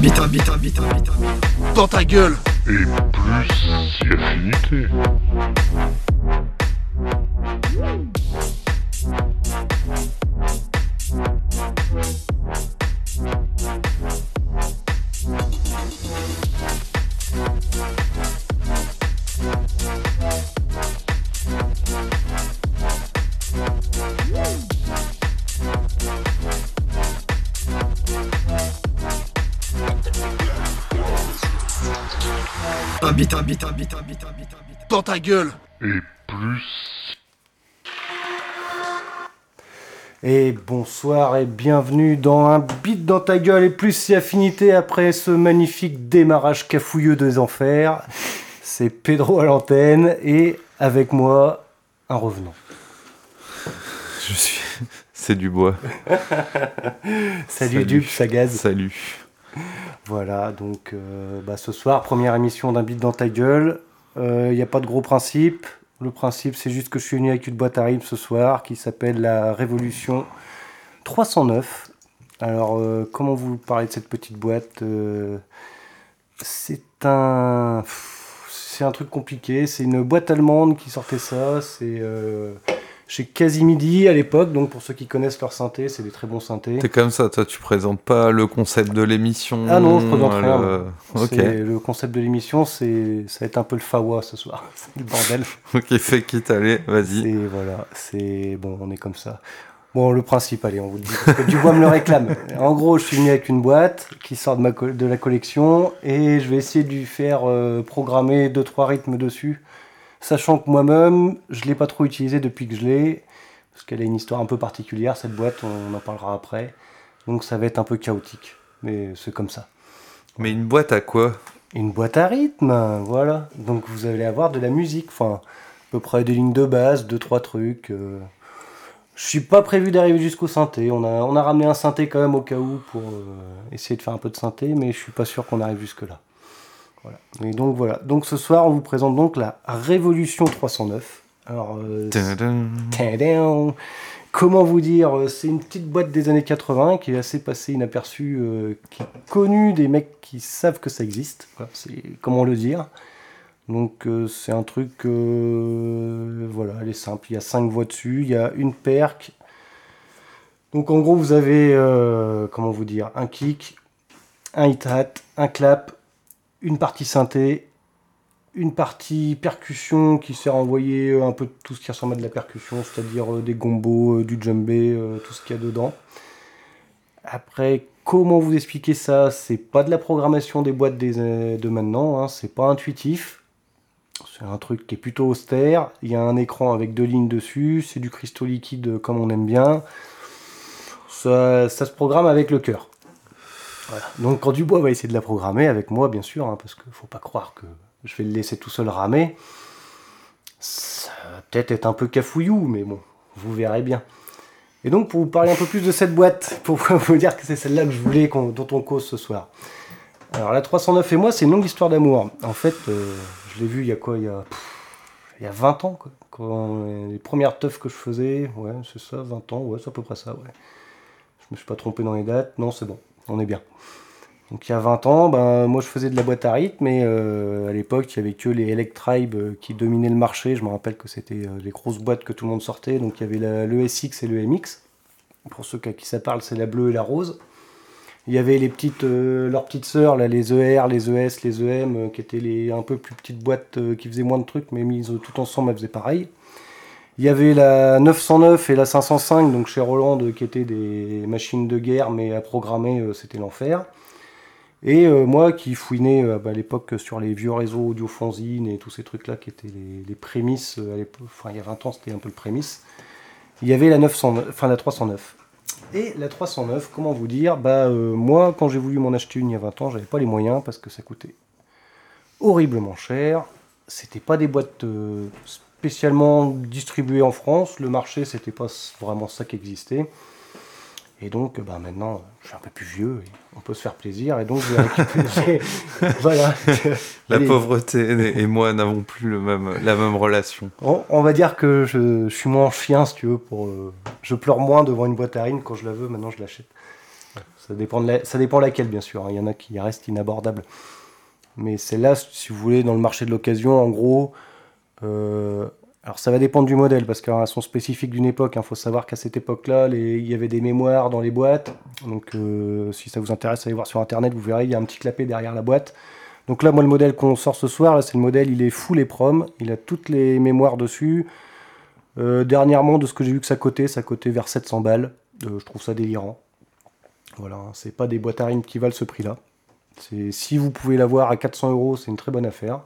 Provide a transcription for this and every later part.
bite, bite, bite, bite, dans ta gueule. Et plus si affinité. Bite, un bite, un bite, un bite, un bite, un bite, dans ta gueule. Et plus Et bonsoir et bienvenue dans un beat dans ta gueule et plus si affinité après ce magnifique démarrage cafouilleux des enfers. C'est Pedro à l'antenne et avec moi un revenant. Je suis. C'est du bois. Salut, Salut. Dupe, ça gaz. Salut. Voilà, donc euh, bah, ce soir, première émission d'un beat dans ta gueule. Il n'y a pas de gros principe. Le principe, c'est juste que je suis venu avec une boîte à rythme ce soir qui s'appelle la Révolution 309. Alors, euh, comment vous parler de cette petite boîte Euh, C'est un. C'est un truc compliqué. C'est une boîte allemande qui sortait ça. C'est euh, chez Casimidi à l'époque. Donc, pour ceux qui connaissent leur synthé, c'est des très bons synthés. T'es comme ça, toi, tu présentes pas le concept de l'émission. Ah non, je présente le- rien, Ok, C'est- Le concept de l'émission, c'est ça va être un peu le fawa ce soir. C'est le bordel. ok, fais quitte, allez, vas-y. C'est voilà, c'est bon, on est comme ça. Bon, le principe, allez, on vous le dit. Parce que Dubois me le réclame. En gros, je suis venu avec une boîte qui sort de, ma de la collection et je vais essayer de lui faire euh, programmer deux trois rythmes dessus, sachant que moi-même, je l'ai pas trop utilisé depuis que je l'ai, parce qu'elle a une histoire un peu particulière cette boîte. On en parlera après. Donc ça va être un peu chaotique, mais c'est comme ça. Mais une boîte à quoi? Une boîte à rythme, voilà. Donc vous allez avoir de la musique, enfin, à peu près des lignes de base, deux, trois trucs. euh. Je suis pas prévu d'arriver jusqu'au synthé. On a, on a ramené un synthé quand même au cas où pour euh, essayer de faire un peu de synthé, mais je suis pas sûr qu'on arrive jusque-là. Voilà. Et donc voilà. Donc ce soir, on vous présente donc la Révolution 309. Alors, euh, Tadam. Tadam Comment vous dire euh, C'est une petite boîte des années 80 qui est assez passée inaperçue, euh, qui est connue des mecs qui savent que ça existe. Voilà, c'est comment le dire. Donc euh, c'est un truc, euh, voilà, elle est simple. Il y a cinq voix dessus, il y a une perque. Donc en gros vous avez, euh, comment vous dire, un kick, un hit-hat, un clap, une partie synthé, une partie percussion qui sert à envoyer euh, un peu tout ce qui ressemble à de la percussion, c'est-à-dire euh, des gombos, euh, du djembé, tout ce qu'il y a dedans. Après, comment vous expliquer ça? C'est pas de la programmation des boîtes de maintenant, hein, c'est pas intuitif. C'est un truc qui est plutôt austère. Il y a un écran avec deux lignes dessus, c'est du cristaux liquide comme on aime bien. Ça se programme avec le cœur. Donc quand Dubois va essayer de la programmer avec moi, bien sûr, hein, parce qu'il faut pas croire que je vais le laisser tout seul ramer. Ça va peut-être être un peu cafouillou, mais bon, vous verrez bien. Et donc pour vous parler un peu plus de cette boîte, pour vous dire que c'est celle-là que je voulais dont on cause ce soir. Alors la 309 et moi, c'est une longue histoire d'amour. En fait, euh, je l'ai vu il y a quoi Il y a, il y a 20 ans, quoi. Quand, les premières teufs que je faisais, ouais, c'est ça, 20 ans, ouais, c'est à peu près ça, ouais. Je me suis pas trompé dans les dates, non, c'est bon, on est bien. Donc il y a 20 ans, ben, moi je faisais de la boîte à rythme, mais euh, à l'époque il y avait que les Electribe euh, qui dominaient le marché. Je me rappelle que c'était euh, les grosses boîtes que tout le monde sortait. Donc il y avait la- le SX et le MX. Pour ceux à qui ça parle, c'est la bleue et la rose. Il y avait les petites, leurs petites sœurs, les ER, les ES, les EM, qui étaient les un peu plus petites boîtes qui faisaient moins de trucs, mais mises tout ensemble, elles faisaient pareil. Il y avait la 909 et la 505, donc chez Roland, euh, qui étaient des machines de guerre, mais à programmer, euh, c'était l'enfer. Et euh, moi qui fouinais à l'époque sur les vieux réseaux audiofanzine et tous ces trucs-là qui étaient les, prémices, à enfin il y a 20 ans c'était un peu le prémisse, il y avait la 909, enfin la 309. Et la 309, comment vous dire Bah moi quand j'ai voulu m'en acheter une il y a 20 ans, j'avais pas les moyens parce que ça coûtait horriblement cher. C'était pas des boîtes spécialement distribuées en France, le marché c'était pas vraiment ça qui existait. Et donc, bah, maintenant, je suis un peu plus vieux, et on peut se faire plaisir, et donc récupérer. voilà. La Les- pauvreté et moi n'avons plus le même, la même relation. On, on va dire que je, je suis moins chien, si tu veux, pour. euh, je pleure moins devant une boîte à rythme quand je la veux, maintenant je l'achète. Ça dépend, de la- ça dépend laquelle, bien sûr. hein. Il y en a qui restent inabordables. Mais celle-là, si vous voulez, dans le marché de l'occasion, en gros, euh, alors ça va dépendre du modèle, parce qu'elles sont spécifiques d'une époque. Il faut savoir qu'à cette époque-là, il y avait des mémoires dans les boîtes. Donc, euh, si ça vous intéresse, allez voir sur Internet, vous verrez, il y a un petit clapet derrière la boîte. Donc là, moi, le modèle qu'on sort ce soir, c'est le modèle, il est full EPROM. Il a toutes les mémoires dessus. Euh, dernièrement, de ce que j'ai vu que ça cotait, ça cotait vers 700 balles. Euh, je trouve ça délirant. Voilà, hein, c'est pas des boîtes à rimes qui valent ce prix-là. Si vous pouvez l'avoir à 400 euros, c'est une très bonne affaire.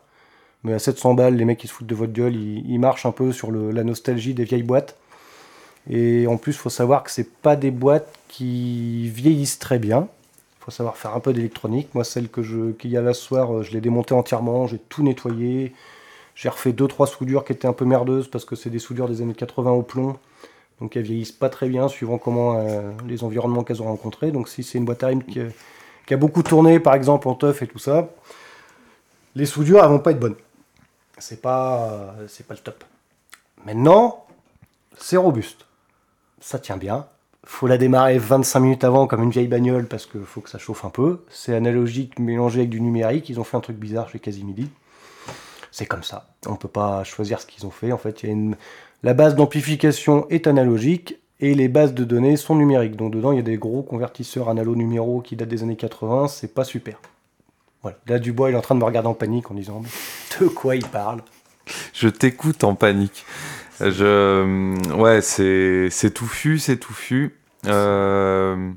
Mais à 700 balles, les mecs qui se foutent de votre gueule, ils, ils marchent un peu sur la nostalgie des vieilles boîtes. Et en plus, il faut savoir que c'est pas des boîtes qui vieillissent très bien. Il faut savoir faire un peu d'électronique. Moi, celle que qu'il y a là ce soir, euh, je l'ai démontée entièrement, j'ai tout nettoyé. J'ai refait 2-3 soudures qui étaient un peu merdeuses parce que c'est des soudures des années 80 au plomb. Donc elles vieillissent pas très bien suivant comment euh, les environnements qu'elles ont rencontrés. Donc si c'est une boîte à rimes qui, qui a beaucoup tourné, par exemple en teuf et tout ça, les soudures elles vont pas être bonnes. C'est pas, c'est pas le top. Maintenant, c'est robuste. Ça tient bien. Faut la démarrer 25 minutes avant comme une vieille bagnole parce qu'il faut que ça chauffe un peu. C'est analogique mélangé avec du numérique. Ils ont fait un truc bizarre chez Casimidi. C'est comme ça. On peut pas choisir ce qu'ils ont fait. En fait, la base d'amplification est analogique et les bases de données sont numériques. Donc dedans, il y a des gros convertisseurs analo-numéro qui datent des années 80. C'est pas super. Voilà. Là, Dubois, il est en train de me regarder en panique en disant de quoi il parle. Je t'écoute en panique. Je, ouais, c'est, c'est touffu, c'est touffu. Euh,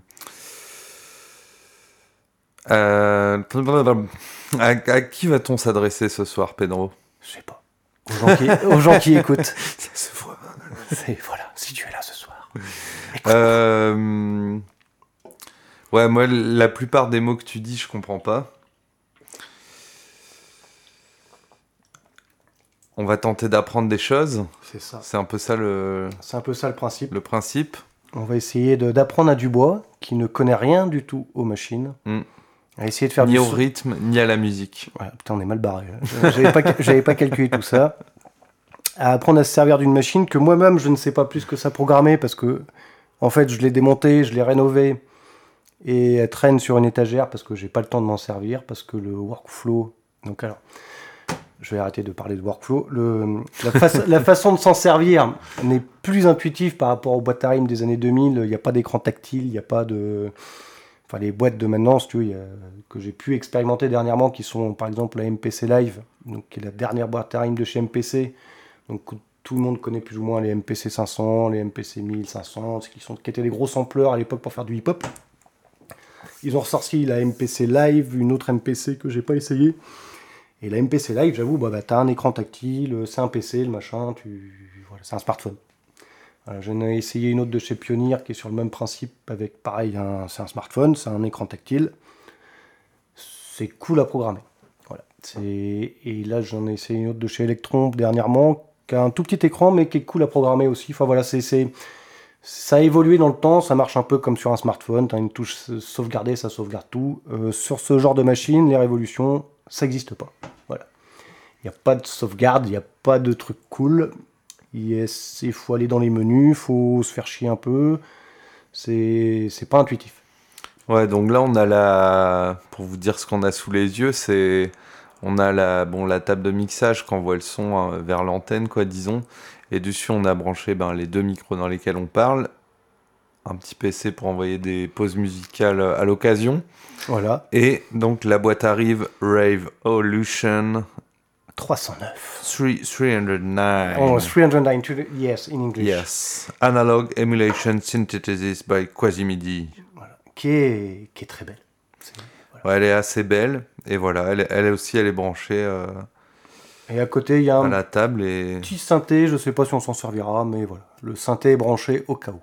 euh, à, à qui va-t-on s'adresser ce soir, Pedro? Je sais pas. Aux gens qui, aux gens qui écoutent. Ça se voit. Voilà, si tu es là ce soir. Euh, Ouais, moi, la plupart des mots que tu dis, je comprends pas. On va tenter d'apprendre des choses. C'est ça. C'est un peu ça le, C'est un peu ça le principe. le principe. On va essayer d'apprendre à Dubois, qui ne connaît rien du tout aux machines, Mm. à essayer de faire Ni du au son- rythme, ni à la musique. Ouais, putain, on est mal barré. là. J'avais pas, j'avais pas calculé tout ça. À apprendre à se servir d'une machine que moi-même je ne sais pas plus que ça programmer parce que, en fait, je l'ai démontée, je l'ai rénovée et elle traîne sur une étagère parce que j'ai pas le temps de m'en servir parce que le workflow. Donc alors, je vais arrêter de parler de workflow. La, fa- la façon de s'en servir n'est plus intuitive par rapport aux boîtes à rimes des années 2000. Il n'y a pas d'écran tactile, il n'y a pas de. Enfin, les boîtes de maintenant, si tu a- que j'ai pu expérimenter dernièrement, qui sont par exemple la MPC Live, donc, qui est la dernière boîte à rimes de chez MPC. Donc tout le monde connaît plus ou moins les MPC 500, les MPC 1500, qui, sont, qui étaient des gros sampleurs à l'époque pour faire du hip-hop. Ils ont ressorti la MPC Live, une autre MPC que j'ai pas essayé. Et la MPC Live, j'avoue, bah, bah, un écran tactile, c'est un PC, le machin, voilà, c'est un smartphone. J'en ai essayé une autre de chez Pioneer qui est sur le même principe, avec pareil, c'est un smartphone, c'est un écran tactile. C'est cool à programmer. Voilà. Et là, j'en ai essayé une autre de chez Electron dernièrement, qui a un tout petit écran, mais qui est cool à programmer aussi. Enfin voilà, ça a évolué dans le temps, ça marche un peu comme sur un smartphone. Tu as une touche sauvegarder, ça sauvegarde tout. Euh, sur ce genre de machine, les révolutions, ça n'existe pas. Voilà. Il n'y a pas de sauvegarde, il n'y a pas de truc cool. Il faut aller dans les menus, faut se faire chier un peu. C'est, pas intuitif. Ouais, donc là, on a la. Pour vous dire ce qu'on a sous les yeux, c'est. On a la, bon, la table de mixage qui envoie le son hein, vers l'antenne, quoi, disons. Et dessus, on a branché ben, les deux micros dans lesquels on parle. Un petit PC pour envoyer des pauses musicales à l'occasion. Voilà. Et donc, la boîte arrive Rave Evolution 309. 3- 309. Oh, 309, to the- yes, in English. Yes. Analog Emulation Synthesis by Quasimidi. Voilà. Qui, est, qui est très belle. C'est- voilà. Ouais, elle est assez belle. Et voilà, elle, elle aussi, elle est branchée euh, Et à côté, il y a à un la table. Et petit synthé, je sais pas si on s'en servira, mais voilà. Le synthé est branché au cas où.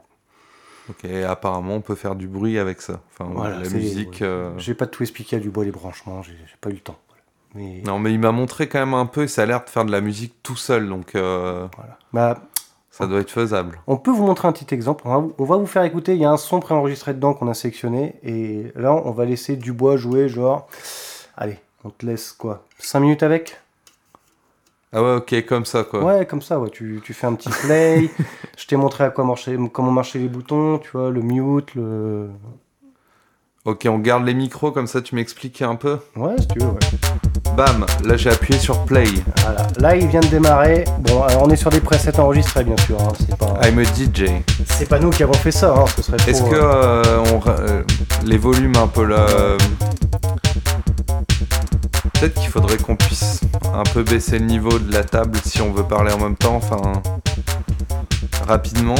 Ok, apparemment, on peut faire du bruit avec ça. Enfin, Voilà, la musique. ouais. euh, J'ai pas tout expliqué à Dubois les branchements, j'ai pas eu le temps. Voilà. Mais Non, mais il m'a montré quand même un peu et ça a l'air de faire de la musique tout seul. Donc, euh, voilà. Bah, ça doit être faisable. on peut vous montrer un petit exemple. On va, vous- on va vous faire écouter. Il y a un son préenregistré dedans qu'on a sélectionné. Et là, on va laisser Dubois jouer, genre. Allez, on te laisse quoi 5 minutes avec? Ah ouais, ok, comme ça, quoi. Ouais, comme ça, ouais. Tu, tu fais un petit play. je t'ai montré à quoi marcher, comment marchaient les boutons, tu vois, le mute, le. Ok, on garde les micros, comme ça tu m'expliques un peu. Ouais, si tu veux, ouais. Bam, là j'ai appuyé sur play. Voilà. Là, il vient de démarrer. Bon, alors, on est sur des presets enregistrés, bien sûr. hein, C'est pas, I'm a DJ. c'est pas nous qui avons fait ça. hein, Ce serait trop, Est-ce que euh, euh, on euh, les volumes un peu là. euh, Peut-être qu'il faudrait qu'on puisse un peu baisser le niveau de la table si on veut parler en même temps, enfin. Rapidement.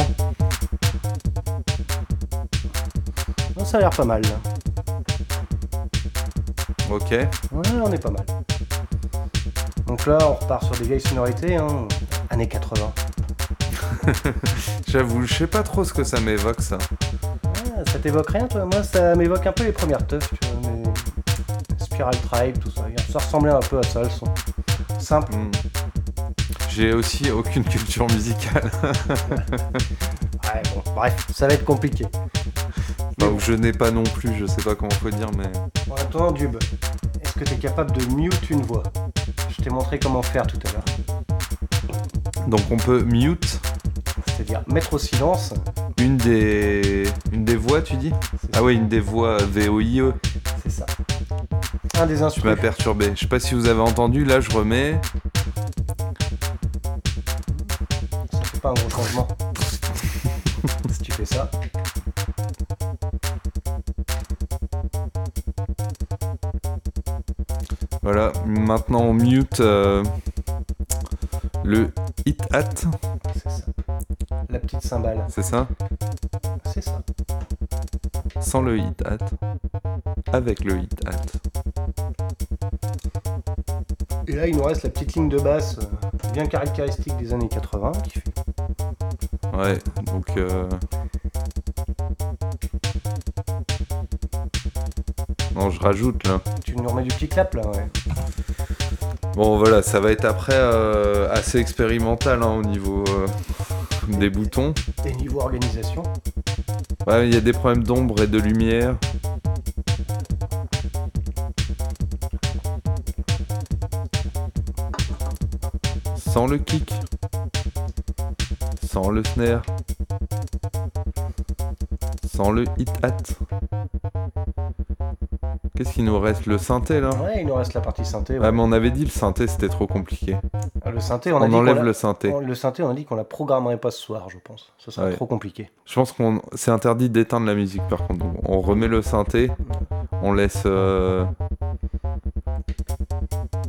ça a l'air pas mal. Là. Ok. Ouais, on est pas mal. Donc là, on repart sur des vieilles sonorités, hein, années 80. J'avoue, je sais pas trop ce que ça m'évoque ça. Ça t'évoque rien, toi? Moi, ça m'évoque un peu les premières teufs, tu vois, mais... Spiral Tribe, tout ça. Ça ressemblait un peu à ça, le son. Simple. Hmm. J'ai aussi aucune culture musicale. Ouais, bon, bref, ça va être compliqué. Enfin, ou je n'ai pas non plus, je sais pas comment faut dire, mais. En attendant, Dub, est-ce que tu es capable de mute une voix? Je t'ai montré comment faire tout à l'heure. Donc on peut mute C'est-à-dire mettre au silence. une des. Une des voix, tu dis? Ah ouais, une des voix VOIE. Un des Tu m'as perturbé. Je sais pas si vous avez entendu, là je remets. Ça fait pas un gros changement. si tu fais ça. Voilà, maintenant on mute euh, le hit hat, C'est ça. La petite cymbale. c'est ça? C'est ça. Sans le hit hat. Avec le hit hat. Et là, il nous reste la petite ligne de basse euh, bien caractéristique des années 80 qui fait. Ouais, donc. euh, Non, je rajoute là. Tu nous remets du petit clap là, ouais. Bon, voilà, ça va être après euh, assez expérimental hein, au niveau euh, des boutons. Et niveau organisation, Il y a des problèmes d'ombre et de lumière. Sans le kick. Sans le snare. Sans le hit hat. Qu'est-ce qu'il nous reste Le synthé là ouais, il nous reste la partie synthé. ouais. Ouais, mais on avait dit le synthé c'était trop compliqué. Ah, Le synthé, on, On, a dit enlève la- le synthé. on- le synthé, on a dit qu'on la programmerait pas ce soir, je pense. Ce serait Ouais. trop compliqué. Je pense qu'on c'est interdit d'éteindre la musique par contre. Donc, on remet le synthé, on laisse euh,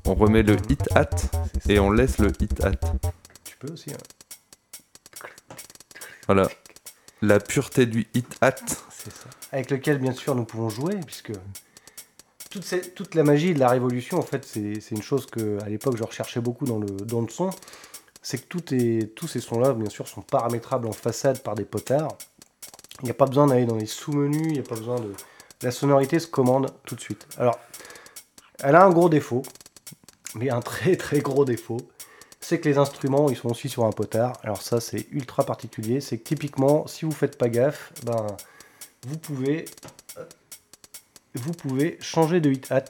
on remet le hit hat ça. et on laisse le hit hat. Tu peux aussi. hein. Voilà. La pureté du hit hat. C'est ça. Avec lequel, bien sûr, nous pouvons jouer, puisque toute, la magie de la révolution, en fait, c'est une chose que à l'époque je recherchais beaucoup dans le, dans son. C'est que tous ces sons-là, bien sûr, sont paramétrables en façade par des potards. Il n'y a pas besoin d'aller dans les sous-menus, il n'y a pas besoin de. La sonorité se commande tout de suite. Alors, elle a un gros défaut, mais un très très gros défaut. C'est que les instruments, ils sont aussi sur un potard. Alors ça, c'est ultra particulier. C'est que typiquement, si vous faites pas gaffe, ben, vous pouvez, vous pouvez changer de hit hat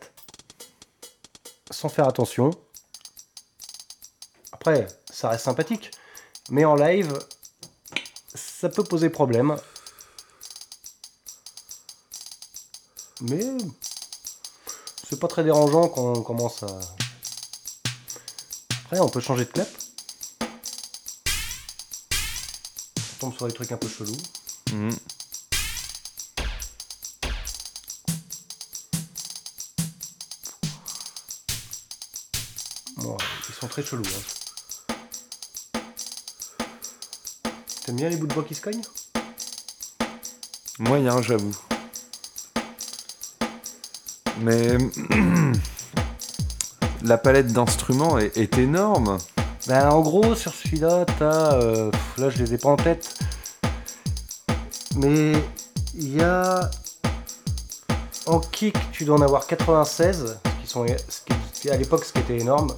sans faire attention. Après, ça reste sympathique, mais en live, ça peut poser problème. Mais c'est pas très dérangeant quand on commence à. Après, on peut changer de clap. On tombe sur des trucs un peu chelous. Mhm. Sont très chelous. Hein. T'aimes bien les bouts de bois qui se cognent? Moyen, j'avoue. Mais la palette d'instruments est, est énorme. Ben, en gros, sur celui-là, t'as. euh, là, je les ai pas en tête. Mais il y a. En kick, tu dois en avoir 96, ce qui sont, ce qui- à l'époque, ce qui était énorme.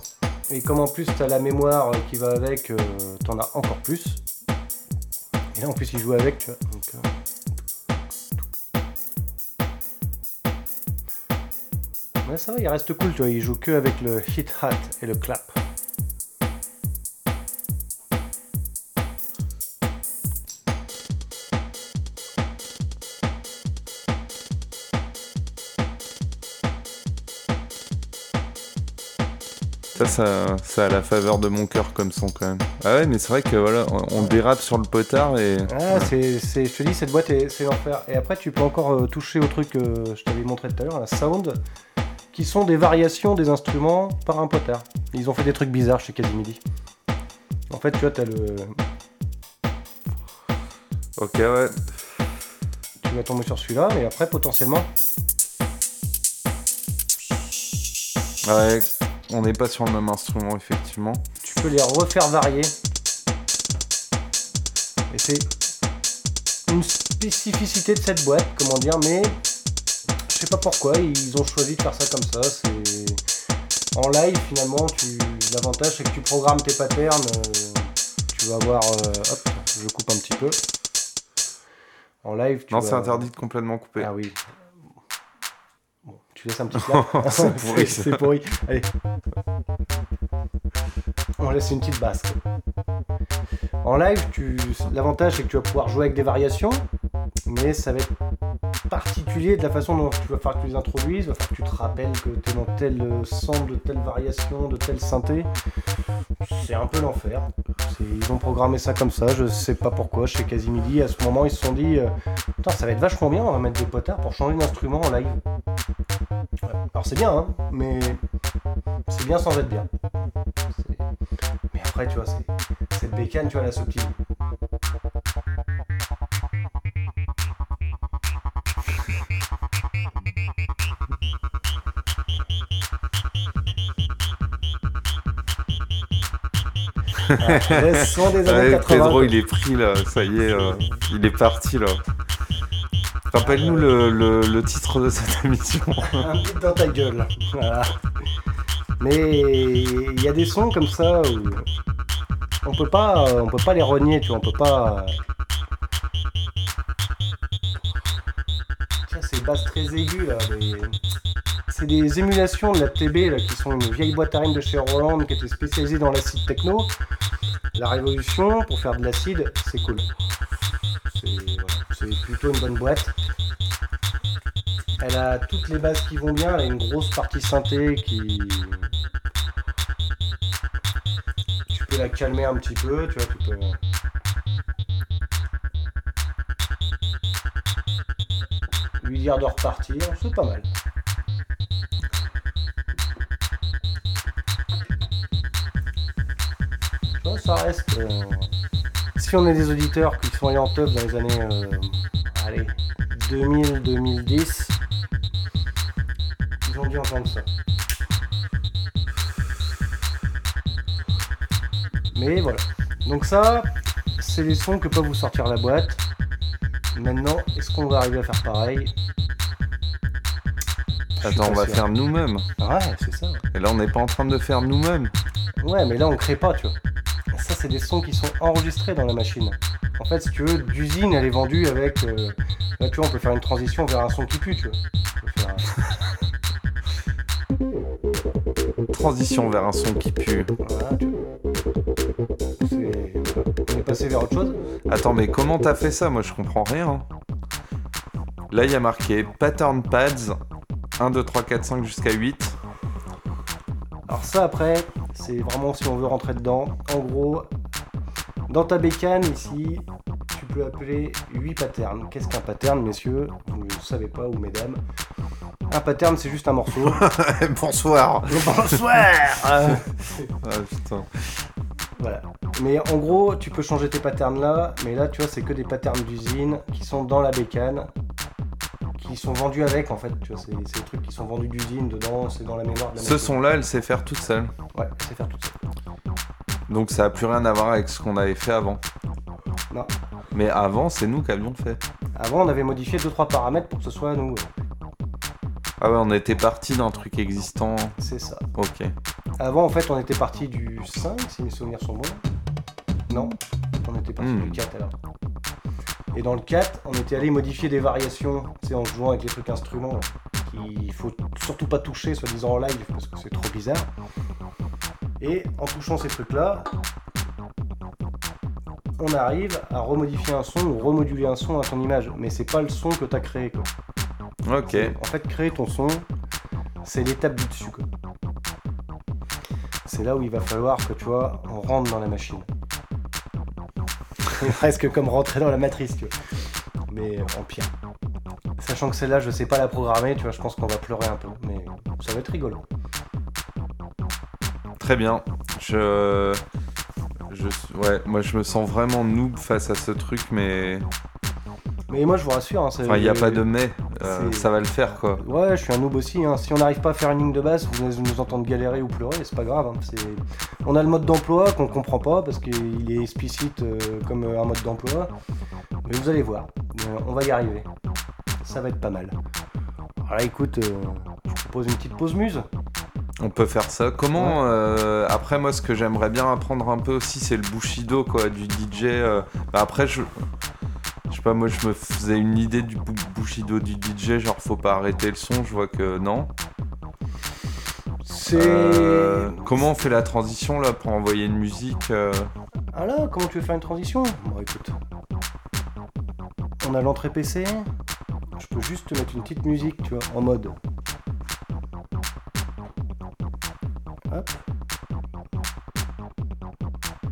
Et comme en plus, t'as la mémoire qui va avec, euh, t'en as encore plus. Et là, en plus, il joue avec, tu vois. Euh, Ouais, ça va, il reste cool, tu vois. Il joue que avec le hit hat et le clap. Ça, ça, ça a la faveur de mon cœur comme son quand même. Ah ouais, mais c'est vrai que voilà, on, on dérape sur le potard et. Ah, c'est, c'est- je te dis, cette boîte, est- c'est l'enfer. Et après, tu peux encore euh, toucher au truc que je t'avais montré tout à l'heure, la sound, qui sont des variations des instruments par un potard. Ils ont fait des trucs bizarres chez Casimidi. En fait, tu vois, t'as le, Ok, ouais. tu vas tomber sur celui-là, mais après, potentiellement, Ouais, on n'est pas sur le même instrument, effectivement. tu peux les refaire varier. Et c'est une spécificité de cette boîte, comment dire, mais je sais pas pourquoi, ils ont choisi de faire ça comme ça. C'est en live finalement, tu l'avantage c'est que tu programmes tes patterns, euh, tu vas avoir euh, hop, je coupe un petit peu. En live, tu non, vas- c'est interdit de complètement couper. Ah oui. Bon, tu laisses un petit clap. C'est pourri, ça. c'est pourri. Allez. On laisse une petite basse. En live, tu... l'avantage c'est que tu vas pouvoir jouer avec des variations, mais ça va être particulier de la façon dont tu vas faire que tu les introduises, il va falloir que tu te rappelles que tu es dans tel euh, son, de telle variation, de telle synthé. C'est un peu l'enfer. Ils ont programmé ça comme ça, je sais pas pourquoi. Chez Casimidi, à ce moment, ils se sont dit euh, Putain, ça va être vachement bien, on va mettre des potards pour changer d'instrument en live. Alors c'est bien, hein, mais c'est bien sans être bien. Mais après, tu vois, c'est cette bécane, tu vois, la subtile. Ah, des années Ouais, 80. Pedro, il est pris là, ça y est, euh, il est parti là. Rappelle-nous le, titre de cette émission. un bit dans ta gueule. Mais il y a des sons comme ça où on peut pas, on peut pas les renier, tu vois, on peut pas. Tiens, ces basses très aiguës là, c'est des émulations de la TB qui sont une vieille boîte à rythme de chez Roland qui était spécialisée dans l'acide techno. La révolution pour faire de l'acide, c'est cool. C'est c'est plutôt une bonne boîte. Elle a toutes les bases qui vont bien, elle a une grosse partie synthé qui. Tu peux la calmer un petit peu, tu vois, tu peux. Lui dire de repartir, c'est pas mal. Vois, ça reste. euh, Si on est des auditeurs qui sont allés en teuf dans les années. euh, Allez, 2000-2010, ils ont dû entendre ça. Mais voilà. Donc ça, c'est les sons que peut vous sortir la boîte. Maintenant, est-ce qu'on va arriver à faire pareil? Attends, on va sûr. faire nous-mêmes. Ouais, c'est ça. Et là, on n'est pas en train de faire nous-mêmes. Ouais, mais là on crée pas, tu vois. Ça, c'est des sons qui sont enregistrés dans la machine. En fait, si tu veux, d'usine, elle est vendue avec. euh, Là, tu vois, on peut faire une transition vers un son qui pue, tu vois. Faire Transition vers un son qui pue. Voilà, tu vois. C'est- On est passé vers autre chose. Attends, mais comment t'as fait ça? Moi, je comprends rien. Là, il y a marqué pattern pads 1, 2, 3, 4, 5 jusqu'à 8. Alors ça après, c'est vraiment si on veut rentrer dedans. En gros, dans ta bécane ici, tu peux appeler 8 patterns. Qu'est-ce qu'un pattern, messieurs Vous ne savez pas, ou mesdames. Un pattern, c'est juste un morceau. Bonsoir. Bonsoir Ah putain. Voilà. Mais en gros, tu peux changer tes patterns là, mais là, tu vois, c'est que des patterns d'usine qui sont dans la bécane, qui sont vendus avec, en fait. Tu vois, c'est des trucs qui sont vendus d'usine dedans, c'est dans la mémoire de la Ce machine. son-là, elle sait faire toute seule. Ouais, c'est faire tout ça. Donc ça a plus rien à voir avec ce qu'on avait fait avant. Non. Mais avant, c'est nous qui avions fait. Avant, on avait modifié 2-3 paramètres pour que ce soit à nous. Ah ouais, on était parti d'un truc existant. C'est ça. Ok. Avant, en fait, on était parti du 5, si mes souvenirs sont bons. Non, on était parti Hmm. du 4 alors. Et dans le 4, on était allé modifier des variations, tu sais, en jouant avec les trucs instruments, qu'il faut surtout pas toucher, soi-disant en live, parce que c'est trop bizarre. Et en touchant ces trucs-là, on arrive à remodifier un son ou remoduler un son à ton image. Mais c'est pas le son que tu as créé, quoi. Ok. En fait, créer ton son, c'est l'étape du dessus. quoi. c'est là où il va falloir que tu vois, on rentre dans la machine. C'est presque comme rentrer dans la matrice, tu vois. Mais en pire. Sachant que celle-là, je sais pas la programmer, tu vois, je pense qu'on va pleurer un peu. Mais ça va être rigolo. Très bien. Je. Je, ouais, moi je me sens vraiment noob face à ce truc, mais Mais moi, je vous rassure. hein, enfin, il n'y a pas de mais, euh, ça va le faire quoi. Ouais, je suis un noob aussi. hein. Si on n'arrive pas à faire une ligne de base, vous allez nous entendre galérer ou pleurer, c'est pas grave. hein. C'est- On a le mode d'emploi qu'on comprend pas parce qu'il est explicite euh, comme euh, un mode d'emploi. Mais vous allez voir, euh, on va y arriver. Ça va être pas mal. Alors écoute, je te propose une petite pause muse. On peut faire ça. Comment euh, Après, moi, ce que j'aimerais bien apprendre un peu aussi, c'est le bushido quoi, du DJ. euh. Bah, après, je. Je sais pas, moi je me faisais une idée du bu- bushido du DJ, genre faut pas arrêter le son, je vois que non. C'est. Euh, comment on fait la transition là pour envoyer une musique Ah là, comment tu veux faire une transition? Bon écoute. On a l'entrée PC. Je peux juste te mettre une petite musique, tu vois, en mode.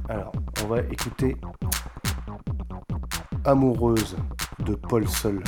Alors, on va écouter Amoureuse de Paul Sol.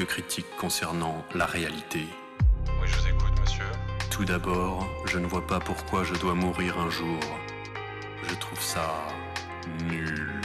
Quelques critiques concernant la réalité. Oui, je vous écoute, monsieur. Tout d'abord, je ne vois pas pourquoi je dois mourir un jour. Je trouve ça nul.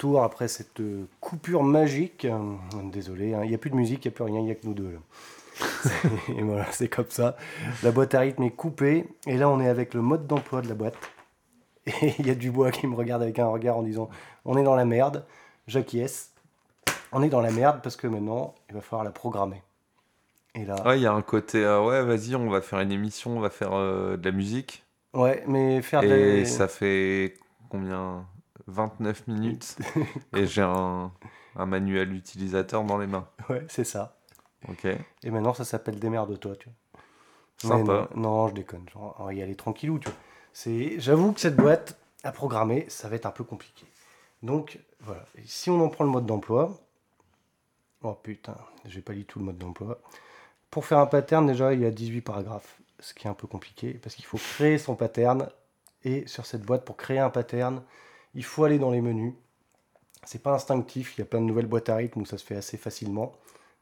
Retour après cette coupure magique. Désolé, hein, il n'y a plus de musique, il n'y a plus rien, il n'y a que nous deux. et voilà, c'est comme ça. La boîte à rythme est coupée. Et là, on est avec le mode d'emploi de la boîte. Et il y a Dubois qui me regarde avec un regard en disant On est dans la merde. J'acquiesce. On est dans la merde parce que maintenant, il va falloir la programmer. Et là, Ouais, il y a un côté, euh, ouais, vas-y, on va faire une émission, on va faire euh, de la musique. ouais, mais faire Et des. ça fait combien? 29 minutes. et j'ai un, un manuel utilisateur dans les mains. Ouais, c'est ça. Ok. Et maintenant, ça s'appelle Démerde-toi, tu vois. Sympa. Non, non, je déconne. Genre, on va y aller tranquillou, tu vois. C'est, j'avoue que cette boîte à programmer, ça va être un peu compliqué. Donc, voilà. Et si on en prend le mode d'emploi, oh putain, j'ai pas lu tout le mode d'emploi. Pour faire un pattern, déjà, il y a 18 paragraphes, ce qui est un peu compliqué, parce qu'il faut créer son pattern. Et sur cette boîte, pour créer un pattern, il faut aller dans les menus. C'est pas instinctif, il y a plein de nouvelles boîtes à rythme où ça se fait assez facilement.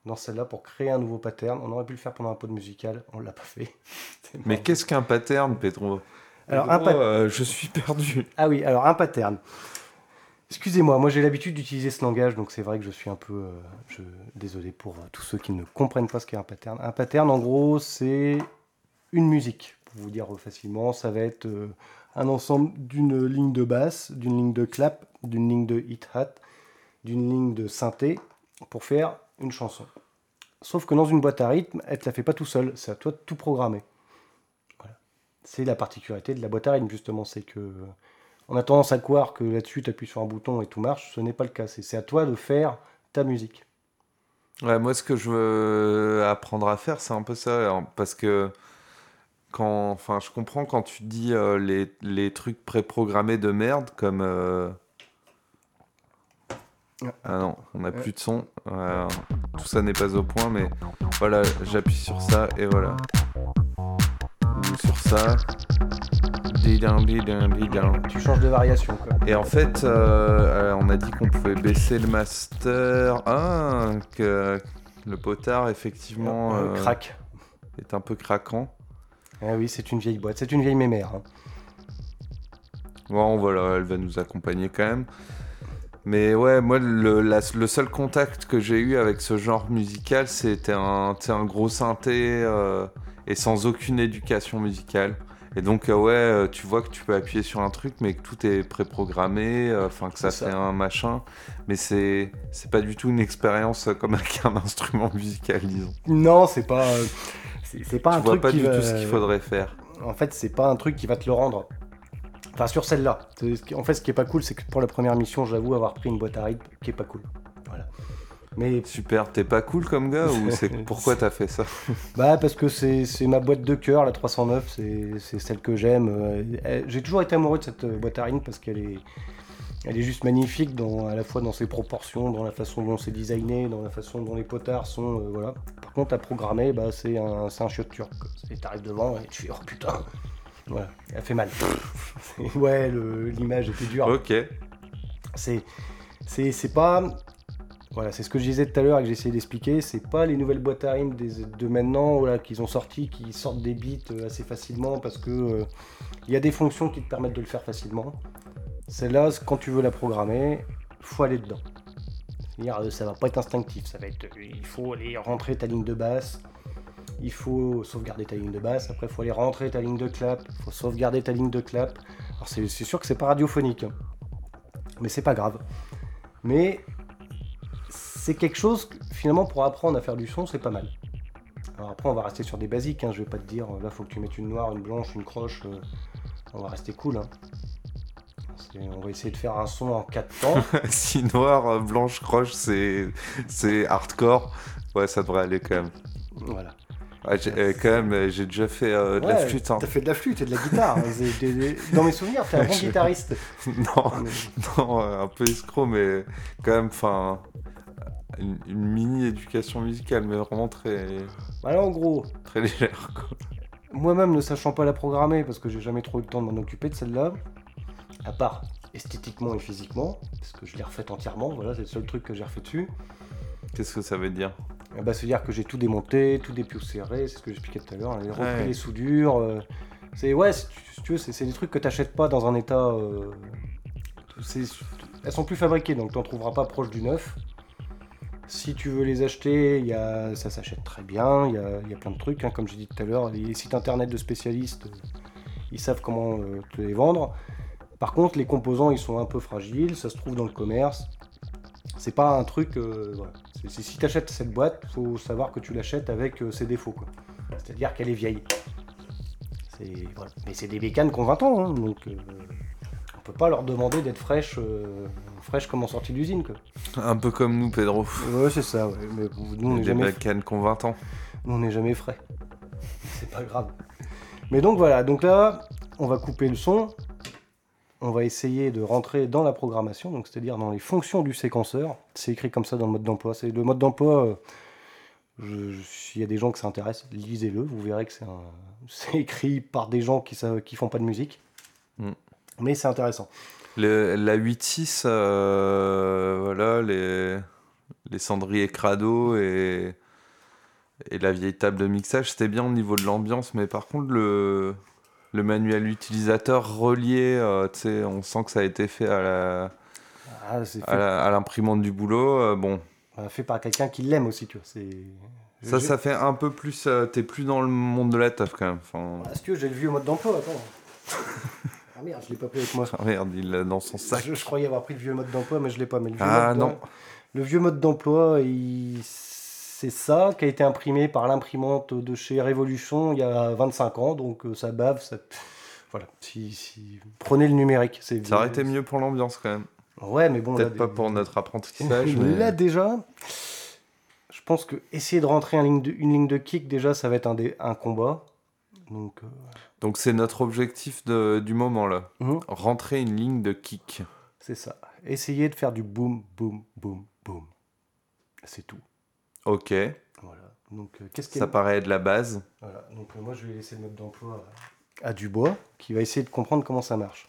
Dans celle-là, pour créer un nouveau pattern, on aurait pu le faire pendant un pod musical, on l'a pas fait. Mais qu'est-ce qu'un pattern, Pedro? Alors, un euh, je suis perdu. Ah oui, alors un pattern. Excusez-moi, moi j'ai l'habitude d'utiliser ce langage, donc c'est vrai que je suis un peu. euh, je... Désolé pour euh, tous ceux qui ne comprennent pas ce qu'est un pattern. Un pattern, en gros, c'est une musique. Pour vous dire facilement, ça va être un ensemble d'une ligne de basse, d'une ligne de clap, d'une ligne de hit-hat, d'une ligne de synthé pour faire une chanson. Sauf que dans une boîte à rythme, elle ne la fait pas tout seul, c'est à toi de tout programmer. Voilà. C'est la particularité de la boîte à rythme, justement, c'est que on a tendance à croire que là-dessus, tu appuies sur un bouton et tout marche. Ce n'est pas le cas. C'est c'est à toi de faire ta musique. Ouais, moi, ce que je veux apprendre à faire, c'est un peu ça. hein, Parce que quand, enfin, je comprends quand tu dis euh, les, les trucs préprogrammés de merde, comme. euh, Ah non, on n'a plus de son. Tout ça n'est pas au point, mais voilà, j'appuie sur ça et voilà. Ou sur ça. Tu changes de variation. Quoi. Et en fait, euh, on a dit qu'on pouvait baisser le master. Ah, que le potard, effectivement, crac. est un peu craquant. Ah oui, c'est une vieille boîte. C'est une vieille mémère. hein. Bon, voilà, elle va nous accompagner quand même. Mais ouais, moi, le, la- le seul contact que j'ai eu avec ce genre musical, c'était un, un gros synthé euh, et sans aucune éducation musicale. Et donc, euh, ouais, euh, tu vois que tu peux appuyer sur un truc, mais que tout est préprogrammé, euh, enfin, que ça C'est fait ça. un machin. Mais c'est pas du tout une expérience comme avec un instrument musical, disons. Non, c'est pas. C'est pas Tu un vois truc pas qui du va- tout ce qu'il faudrait faire. En fait, c'est pas un truc qui va te le rendre. Enfin, sur celle-là. En fait, ce qui est pas cool, c'est que pour la première mission, j'avoue avoir pris une boîte à rythme qui est pas cool. Voilà. Mais Super, t'es pas cool comme gars ou c'est pourquoi t'as fait ça? Bah parce que c'est ma boîte de cœur, la 309, c'est celle que j'aime. Euh, J'ai toujours été amoureux de cette euh, boîte à rythme parce qu'elle est elle est juste magnifique dans, à la fois dans ses proportions, dans la façon dont c'est designé, dans la façon dont les potards sont. euh, voilà. Par contre, à programmer, bah, c'est un, c'est un chiotte turc. T'arrives devant et tu fais oh putain. Voilà, elle fait mal. ouais, l'image était dure. Ok. C'est, c'est, c'est pas. Voilà, c'est ce que je disais tout à l'heure et que j'essayais d'expliquer. C'est pas les nouvelles boîtes à rimes des- de maintenant voilà, qu'ils ont sorti, qui sortent des bits euh, assez facilement parce que euh, il y a des fonctions qui te permettent de le faire facilement. Celle-là, quand tu veux la programmer, faut aller dedans. C'est-à-dire, euh, ça va pas être instinctif. Ça va être, euh, il faut aller rentrer ta ligne de basse. Il faut sauvegarder ta ligne de basse. Après, il faut aller rentrer ta ligne de clap. Il faut sauvegarder ta ligne de clap. Alors, c'est, sûr que c'est pas radiophonique. hein. Mais c'est pas grave. Mais c'est quelque chose que, finalement pour apprendre à faire du son, c'est pas mal. Alors après, on va rester sur des basiques. Hein. Je vais pas te dire euh, là, faut que tu mettes une noire, une blanche, une croche. on va rester cool. hein. On va essayer de faire un son en 4 temps. si noir, euh, blanche, croche, c'est c'est hardcore. Ouais, ça devrait aller quand même. voilà. Ah, euh, quand même, euh, j'ai déjà fait euh, de la flûte. hein. T'as fait de la flûte et de la guitare. Dans mes souvenirs, t'es un bon Je- guitariste. non, non, euh, un peu escroc, mais quand même, enfin, une, une mini éducation musicale, mais vraiment très, Voilà, en gros, très légère. Moi-même ne sachant pas la programmer parce que j'ai jamais trop eu le temps de m'en occuper de celle-là, à part esthétiquement et physiquement, parce que je l'ai refaite entièrement, voilà, c'est le seul truc que j'ai refait dessus. Qu'est-ce que ça veut dire? Eh ben, C'est-à-dire que j'ai tout démonté, tout dépoussiéré, c'est ce que j'expliquais tout à l'heure, j'ai repris Ouais. les soudures. euh, c'est ouais, si tu, veux, c'est c'est des trucs que tu n'achètes pas dans un état. euh, elles sont plus fabriquées, donc tu n'en trouveras pas proche du neuf. Si tu veux les acheter, il y a, ça s'achète très bien, il y a, il y a plein de trucs, hein, comme j'ai dit tout à l'heure, les sites internet de spécialistes, euh, ils savent comment euh, te les vendre. Par contre, les composants, ils sont un peu fragiles, ça se trouve dans le commerce. C'est pas un truc. euh, voilà. C'est- c'est- si tu achètes cette boîte, faut savoir que tu l'achètes avec euh, ses défauts. quoi. C'est-à-dire qu'elle est vieille. C'est- voilà. Mais c'est des bécanes qui ont 20 ans, hein, donc euh, on peut pas leur demander d'être fraîches fraîches comme en sortie d'usine. quoi. Un peu comme nous, Pedro. Ouais, c'est ça. ouais. Mais nous, on n'est Des jamais, bacanes qui ont 20 ans. nous, on n'est jamais frais. C'est pas grave. Mais donc voilà, donc là, on va couper le son. On va essayer de rentrer dans la programmation, donc c'est-à-dire dans les fonctions du séquenceur. C'est écrit comme ça dans le mode d'emploi. C'est le mode d'emploi. euh, S'il y a des gens que ça intéresse, lisez-le. Vous verrez que c'est écrit par des gens qui qui font pas de musique. Mm. Mais c'est intéressant. Le- la 8.6, euh, voilà, les, les cendriers crado et, et la vieille table de mixage, c'était bien au niveau de l'ambiance, mais par contre, le, le manuel utilisateur relié, euh, on sent que ça a été fait à la- Ah, fait, à l'imprimante du boulot. euh, bon, euh, fait par quelqu'un qui l'aime aussi, tu vois. C'est ça, ça fait un peu plus. euh, T'es plus dans le monde de la teuf quand même. Enfin, Ah, si tu veux, j'ai le vieux mode d'emploi, attends. ah merde, je l'ai pas pris avec moi. ah, merde, il l'a dans son sac. Je, je croyais avoir pris le vieux mode d'emploi, mais je l'ai pas. Mais le vieux Ah, mode non. Le vieux mode d'emploi, il- c'est ça qui a été imprimé par l'imprimante de chez Révolution il y a 25 ans, donc euh, ça bave. Ça... Voilà. Si, si... Prenez le numérique. c'est- Ça aurait été mieux pour l'ambiance quand même. Ouais, mais bon. là, Peut-être pas pour notre apprentissage. mais- Là déjà, je pense que essayer de rentrer un ligne de- une ligne de kick déjà, ça va être un, dé- un combat. Donc, euh, Donc c'est notre objectif de- du moment là. mhm, Rentrer une ligne de kick. c'est ça. Essayez de faire du boom, boom, boom, boom. C'est tout. Ok, Voilà. Donc, euh, qu'est-ce ça paraît être la base. Voilà. Donc, euh, moi, je vais laisser le mode d'emploi à, à Dubois, qui va essayer de comprendre comment ça marche.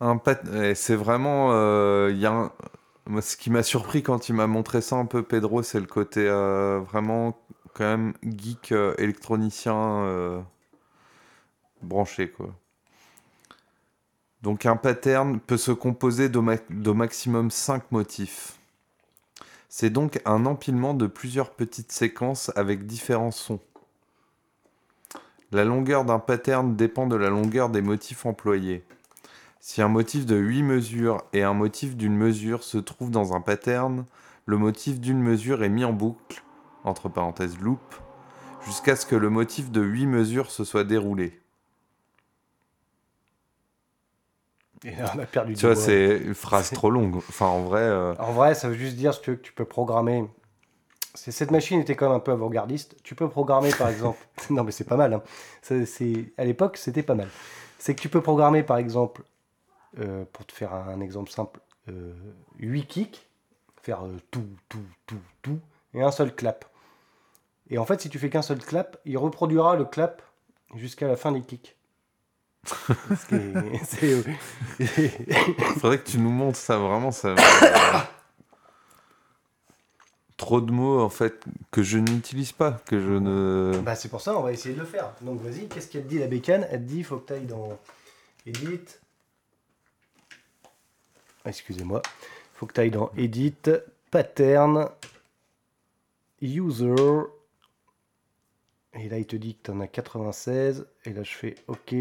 Un pat- et C'est vraiment. euh, il y a un- Moi, ce qui m'a surpris quand il m'a montré ça un peu, Pedro, c'est le côté euh, vraiment quand même geek euh, électronicien euh, branché quoi. Donc un pattern peut se composer d'au ma- d'au maximum 5 motifs. C'est donc un empilement de plusieurs petites séquences avec différents sons. La longueur d'un pattern dépend de la longueur des motifs employés. Si un motif de 8 mesures et un motif d'une mesure se trouvent dans un pattern, le motif d'une mesure est mis en boucle, loop, jusqu'à ce que le motif de 8 mesures se soit déroulé. Et là, on a perdu Tu vois, c'est une phrase trop longue. Enfin, en vrai, euh, En vrai, ça veut juste dire que tu peux programmer. Cette machine était quand même un peu avant-gardiste. Tu peux programmer, par exemple. non, mais c'est pas mal. hein. Ça, À l'époque, c'était pas mal. C'est que tu peux programmer, par exemple, euh, pour te faire un exemple simple, euh, 8 kicks, faire euh, tout, tout, tout, tout, et un seul clap. Et en fait, si tu fais qu'un seul clap, il reproduira le clap jusqu'à la fin des kicks. Ce qui est- c'est- faudrait que tu nous montres ça vraiment. Ça... Trop de mots en fait que je n'utilise pas, que je ne. Bah c'est pour ça, on va essayer de le faire. Donc vas-y, qu'est-ce qu'elle te dit la bécane? Elle te dit, faut que tu ailles dans Edit. Excusez-moi. faut que tu ailles dans Edit, Pattern, User. Et là, il te dit que tu en as 96. Et là, je fais OK.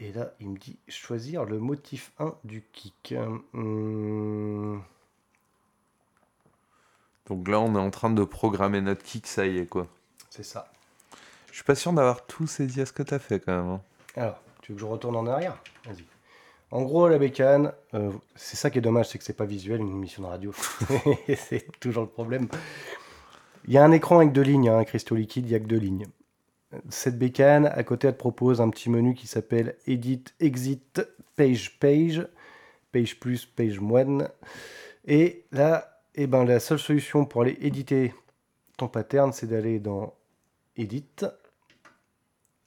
Et là, il me dit choisir le motif 1 du kick. Hum, Donc là, on est en train de programmer notre kick, ça y est quoi. c'est ça. Je suis pas sûr d'avoir tout saisi à ce que t'as fait quand même. hein. Alors, tu veux que je retourne en arrière? Vas-y. En gros, la bécane, euh, c'est ça qui est dommage, c'est que c'est pas visuel, une émission de radio. c'est toujours le problème. Il y a un écran avec deux lignes, hein, un cristaux liquide, il y a que deux lignes. Cette bécane, à côté, elle te propose un petit menu qui s'appelle Edit, Exit, Page, Page, Page plus, Page moins. Et là, eh ben, la seule solution pour aller éditer ton pattern, c'est d'aller dans Edit,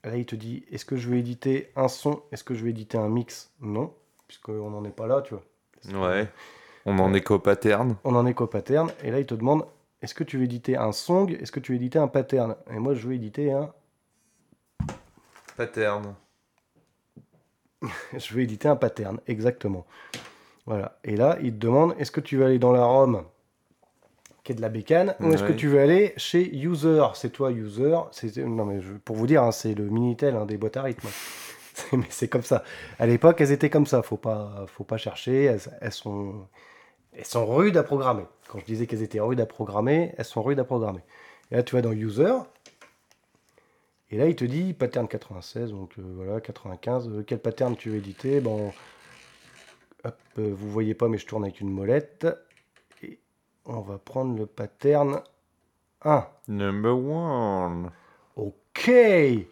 Là, il te dit est-ce que je veux éditer un son? Est-ce que je vais éditer un mix? Non, puisqu'on n'en est pas là, tu vois. Ouais. On en est qu'au pattern. On en est qu'au pattern. Et là, il te demande est-ce que tu veux éditer un song? Est-ce que tu veux éditer un pattern? Et moi, je veux éditer un. Pattern. je veux éditer un pattern, exactement. Voilà. Et là, il te demande est-ce que tu veux aller dans la ROM qui est de la bécane ou est-ce que tu veux aller chez User? C'est toi, User. Non mais je- pour vous dire, hein, c'est le minitel hein, des boîtes à rythme. Mais c'est comme ça. À l'époque, elles étaient comme ça. Faut pas, faut pas chercher. Elles, elles sont, elles sont rudes à programmer. Quand je disais qu'elles étaient rudes à programmer, elles sont rudes à programmer. Et là, tu vas dans User. Et là, il te dit pattern 96, donc euh, voilà, 95. euh, quel pattern tu veux éditer? Bon, hop, euh, vous voyez pas, mais je tourne avec une molette. Et on va prendre le pattern 1. Number one. Ok Et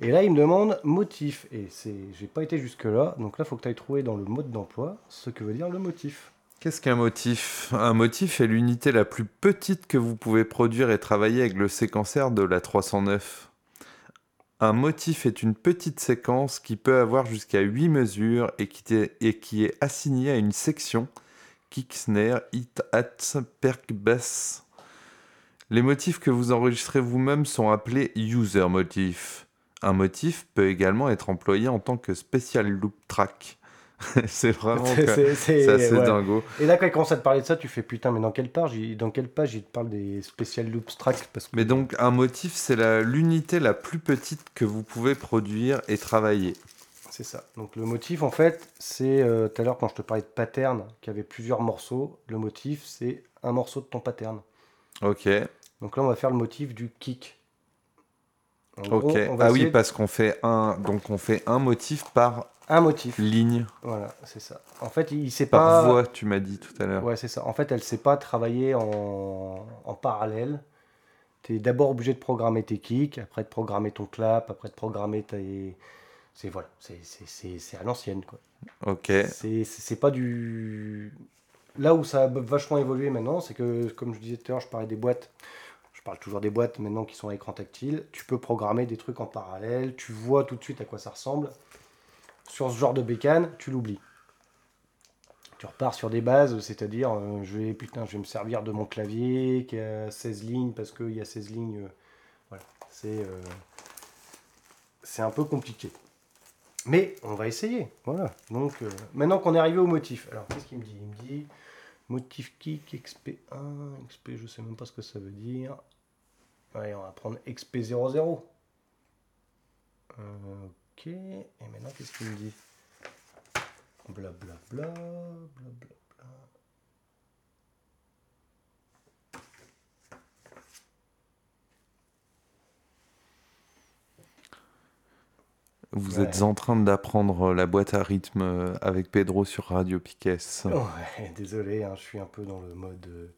là, il me demande motif. Et c'est, j'ai pas été jusque-là. Donc là, il faut que tu ailles trouver dans le mode d'emploi ce que veut dire le motif. Qu'est-ce qu'un motif? Un motif est l'unité la plus petite que vous pouvez produire et travailler avec le séquenceur de la 309. Un motif est une petite séquence qui peut avoir jusqu'à 8 mesures et qui, est, assignée à une section kick, snare, hit, hats, perk, bass. Les motifs que vous enregistrez vous-même sont appelés user motifs. Un motif peut également être employé en tant que special loop track. c'est vraiment C'est- assez ouais. dingo. Et là, quand il commence à te parler de ça, tu fais putain, mais dans quelle page Dans quelle page il te parle des spécial loops track parce que... Mais donc, un motif, c'est l'unité la plus petite que vous pouvez produire et travailler. C'est ça. Donc le motif, en fait, c'est euh, tout à l'heure quand je te parlais de pattern, qui avait plusieurs morceaux. Le motif, c'est un morceau de ton pattern. Ok. Donc là, on va faire le motif du kick. En Ok. Ah oui, parce qu'on fait un, donc on fait un motif par un motif. ligne, Voilà, c'est ça. En fait, il sait par pas. voie, tu m'as dit tout à l'heure. Ouais, c'est ça. En fait, elle sait pas travailler en, en parallèle. Tu es d'abord obligé de programmer tes kicks, après de programmer ton clap, après de programmer tes. C'est voilà, c'est- à l'ancienne quoi. Ok. C'est pas du. Là où ça a vachement évolué maintenant, c'est que, comme je disais tout à l'heure, je parlais des boîtes. Je parle toujours des boîtes maintenant qui sont à écran tactile. Tu peux programmer des trucs en parallèle. Tu vois tout de suite à quoi ça ressemble. Sur ce genre de bécane, tu l'oublies. Tu repars sur des bases, c'est-à-dire, euh, je, vais, putain, je vais me servir de mon clavier qui a 16 lignes parce qu'il y a 16 lignes. euh, voilà, c'est euh, c'est un peu compliqué. Mais on va essayer. Voilà. Donc maintenant qu'on est arrivé au motif. Alors qu'est-ce qu'il me dit? Il me dit motif kick XP1, XP, je sais même pas ce que ça veut dire. Allez, on va prendre XP00. Euh, ok. Et maintenant qu'est-ce qu'il me dit Blablabla. Bla, bla, bla, bla. Vous Ouais. êtes en train d'apprendre la boîte à rythme euh, avec Pedro sur Radio Piques. Ouais, désolé, hein, je suis un peu dans le mode.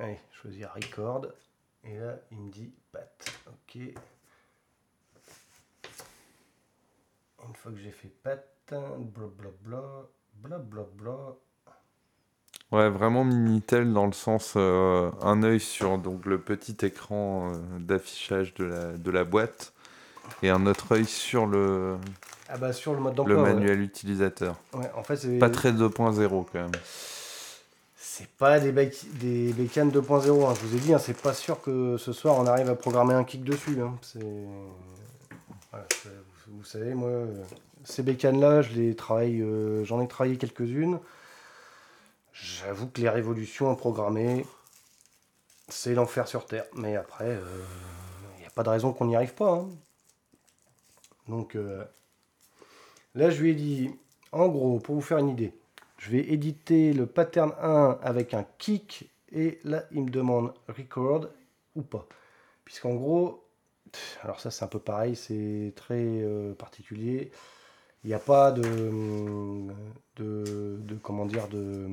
Allez, choisir record. Et là, il me dit pat. Ok. Une fois que j'ai fait pat, blablabla, blablabla. Ouais, vraiment Minitel dans le sens euh, un œil sur donc le petit écran euh, d'affichage de la, de la boîte et un autre œil sur le, Ah bah sur le mode le ouais. manuel utilisateur. Ouais, en fait. Pas très 2.0 quand même. C'est pas des, bec- des bécanes 2.0, hein. je vous ai dit, hein, c'est pas sûr que ce soir on arrive à programmer un kick dessus. hein. Vous, savez, moi, euh, ces bécanes-là, je les travaille, euh, j'en ai travaillé quelques-unes. J'avoue que les révolutions à programmer, c'est l'enfer sur Terre. Mais après, il n'y a pas de raison qu'on n'y arrive pas. hein. Donc euh, là, je lui ai dit, en gros, pour vous faire une idée, je vais éditer le pattern 1 avec un kick et là il me demande record ou pas. Puisqu'en gros, alors ça c'est un peu pareil, c'est très euh, particulier. Il n'y a pas de, de, comment dire de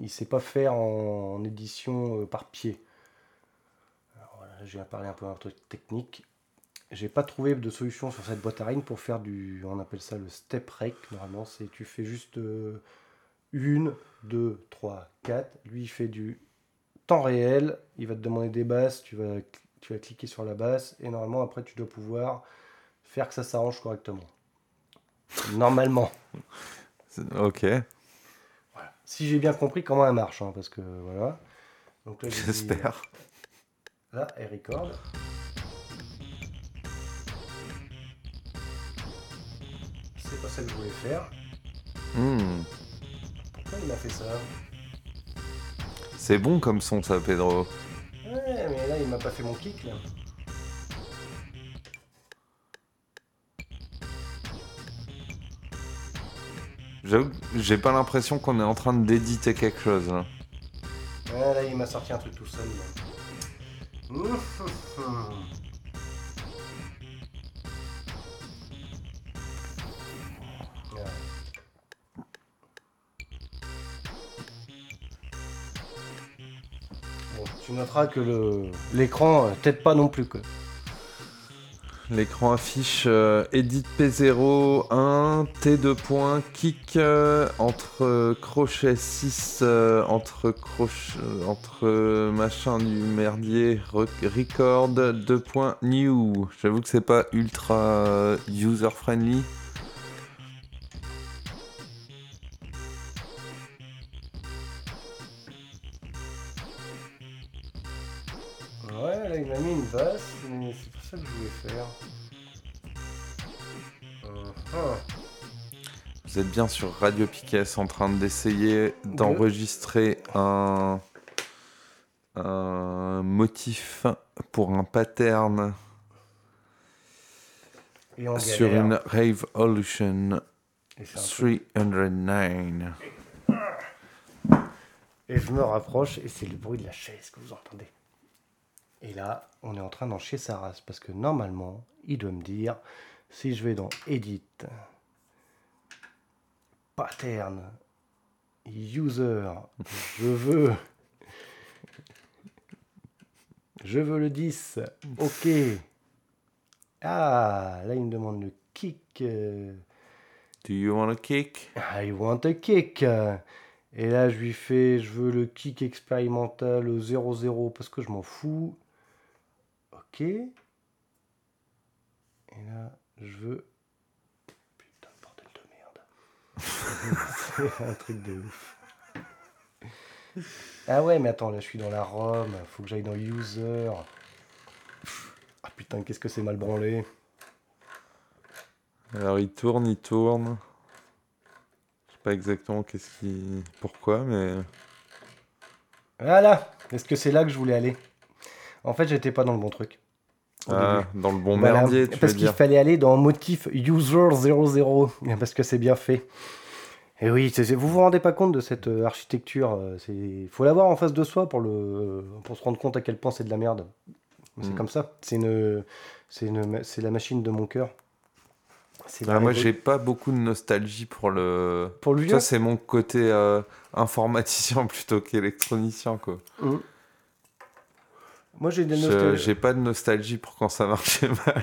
il sait pas faire en, édition euh, par pied. Alors voilà, viens parler un peu un truc technique. J'ai pas trouvé de solution sur cette boîte à rythme pour faire du, on appelle ça le step rec. Normalement, c'est tu fais juste euh, une, deux, trois, quatre. Lui, il fait du temps réel. Il va te demander des basses. Tu vas, tu vas cliquer sur la basse et normalement après tu dois pouvoir faire que ça s'arrange correctement. Normalement. Ok, Voilà. Si j'ai bien compris comment elle marche, hein, parce que voilà. J'espère. Là, elle record. Ça que je voulais faire. Hmm, Pourquoi il m'a fait ça C'est bon comme son ça, Pedro. Ouais, mais là, il m'a pas fait mon kick, là. J'ai pas l'impression qu'on est en train d'éditer quelque chose. hein. Ouais, là, il m'a sorti un truc tout seul, là. Mmh. Tu noteras que l'écran euh, t'aide pas non plus quoi. L'écran affiche euh, Edit P0, 1, T2 points, kick euh, entre euh, crochet 6, euh, entre crochet, euh, entre euh, machin du merdier, re- record, 2 points, new. J'avoue que c'est pas ultra euh, user friendly. Mis une basse, mais c'est pas ça que je voulais faire. Uh-huh. Vous êtes bien sur Radio Piquet en train d'essayer d'enregistrer un, un motif pour un pattern Et on sur galère. une Rave Evolution Et c'est un peu- 309. Et je me rapproche et c'est le bruit de la chaise que vous entendez. Et là, on est en train d'en chier sa race parce que normalement, il doit me dire si je vais dans Edit, Pattern, User, je veux. Je veux le 10. Ok. Ah, là, il me demande le kick. Do you want a kick? I want a kick. Et là, je lui fais, je veux le kick expérimental 0-0 parce que je m'en fous. Ok. Et là, je veux. Putain, bordel de merde. C'est un truc de ouf. Ah ouais, mais attends, là, je suis dans la ROM. Faut que j'aille dans User. Ah putain, qu'est-ce que c'est mal branlé. Alors il tourne, il tourne. Je sais pas exactement qu'est-ce qui. Pourquoi, mais. Voilà. Est-ce que c'est là que je voulais aller? En fait, j'étais pas dans le bon truc. Ah, dans le bon Voilà, merdier, tu parce qu'il fallait aller dans motif user 00 parce que c'est bien fait. Et oui, vous vous rendez pas compte de cette euh, architecture. euh, C'est, faut l'avoir en face de soi pour le, pour se rendre compte à quel point c'est de la merde. C'est Mm. comme ça. C'est une, une, la machine de mon cœur. Ah, moi, j'ai pas beaucoup de nostalgie pour le. pour vieux. Ça, c'est mon côté euh, informaticien plutôt qu'électronicien, quoi. Mm. Moi j'ai de la Je- nostalgie. J'ai pas de nostalgie pour quand ça marchait mal.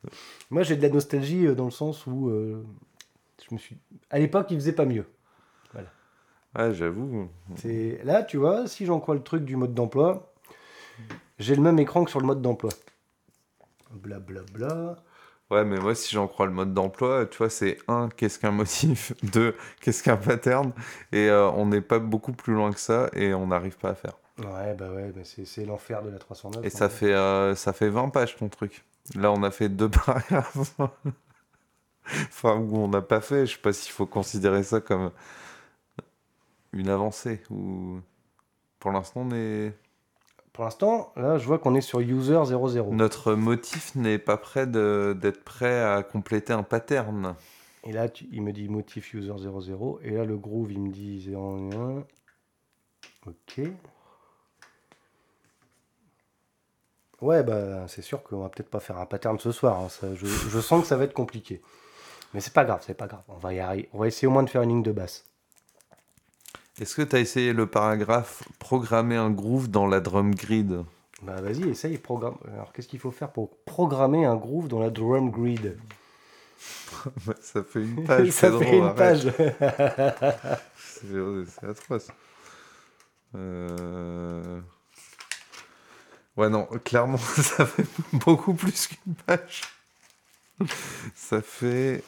Moi j'ai de la nostalgie euh, dans le sens où euh, je me suis. À l'époque, il faisait pas mieux. Ouais, j'avoue. C'est là, tu vois, si j'en crois le truc du mode d'emploi, j'ai le même écran que sur le mode d'emploi. Blablabla. Ouais, mais moi, si j'en crois le mode d'emploi, tu vois, c'est un, qu'est-ce qu'un motif Deux, qu'est-ce qu'un pattern Et euh, on n'est pas beaucoup plus loin que ça et on n'arrive pas à faire. Ouais, bah ouais, bah c'est, l'enfer de la 309. Et hein. ça fait, euh, ça fait 20 pages ton truc. Là, on a fait deux paragraphes. enfin, où on n'a pas fait. Je sais pas s'il faut considérer ça comme une avancée. Ou pour l'instant, on est... Pour l'instant, là, je vois qu'on est sur user 00. notre motif n'est pas prêt d'être prêt à compléter un pattern. Et là, tu- il me dit motif user 00. Et là, le groove, il me dit 01. Ok. Ouais, bah, c'est sûr qu'on va peut-être pas faire un pattern ce soir. hein, ça, je, je sens que ça va être compliqué. Mais c'est pas grave, c'est pas grave. On va y arriver. On va essayer au moins de faire une ligne de basse. Est-ce que tu as essayé le paragraphe programmer un groove dans la drum grid Bah, vas-y, essaye. Programme. Alors, qu'est-ce qu'il faut faire pour programmer un groove dans la drum grid? Ça fait une page. Ça fait drôle, une arrête. page. C'est atroce. Euh, Ouais, non, clairement, ça fait beaucoup plus qu'une page. Ça fait...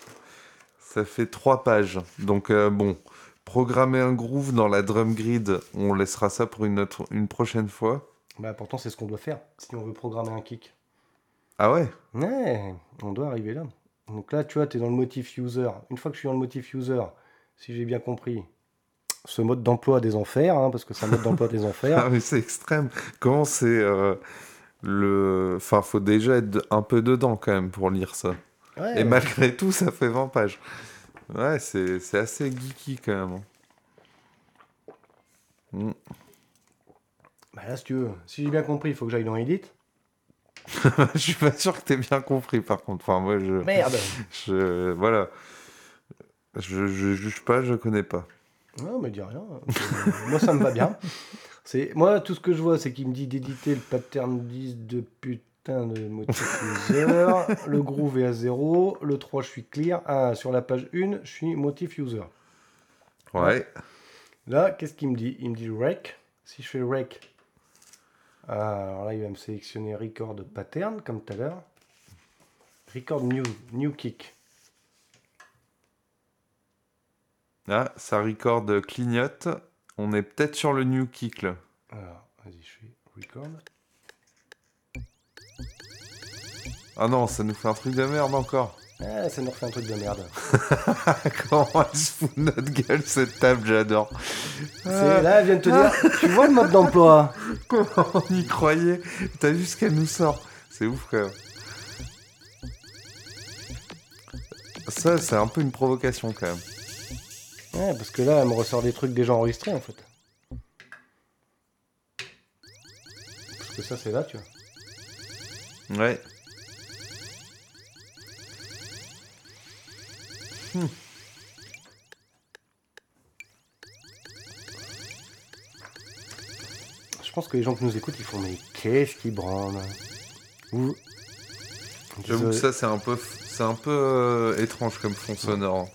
Ça fait trois pages. Donc, euh, bon, programmer un groove dans la drum grid, on laissera ça pour une, autre... une prochaine fois. bah, pourtant, c'est ce qu'on doit faire si on veut programmer un kick. Ah ouais? Ouais, on doit arriver là. Donc là, tu vois, tu es dans le motif user. Une fois que je suis dans le motif user, si j'ai bien compris, ce mode d'emploi des enfers, hein, parce que c'est un mode d'emploi des Ah, enfers. mais c'est extrême. Comment c'est euh, le. Enfin, faut déjà être un peu dedans quand même pour lire ça. Ouais, Et malgré tout, ça fait 20 pages. Ouais, c'est c'est assez geeky quand même. hein. Mm. bah là, si tu veux, si j'ai bien compris, il faut que j'aille dans Edit. je suis pas sûr que t'aies bien compris par contre. Enfin, moi, je. Merde je voilà. Je, je juge pas, je connais pas. Non, mais dis rien. Moi, ça me va bien. C'est Moi, tout ce que je vois, c'est qu'il me dit d'éditer le pattern 10 de putain de motif user. le groove est à 0. Le 3, je suis clear. Ah, sur la page 1, je suis motif user. Ouais. Là, qu'est-ce qu'il me dit? Il me dit rec. Si je fais rec, ah, alors là, il va me sélectionner record pattern, comme tout à l'heure. Record new, new kick. Ah, ça record clignote. On est peut-être sur le new kick là. Alors, vas-y, je fais record. Ah non, ça nous fait un truc de merde encore. Ah, ça nous refait un truc de merde. Comment elle se fout de notre gueule cette table, j'adore. C'est- Là, elle vient de te dire, tu vois le mode d'emploi? Comment on y croyait? T'as vu ce qu'elle nous sort? C'est ouf quand même. Ça, c'est un peu une provocation quand même. Ouais, parce que là, elle me ressort des trucs déjà enregistrés, en fait. que ça c'est là, tu vois. Ouais. Je pense que les gens qui nous écoutent, ils font mais qu'est-ce qui branle Ou J'avoue que ça, c'est un peu, c'est un peu euh, étrange comme fond sonore.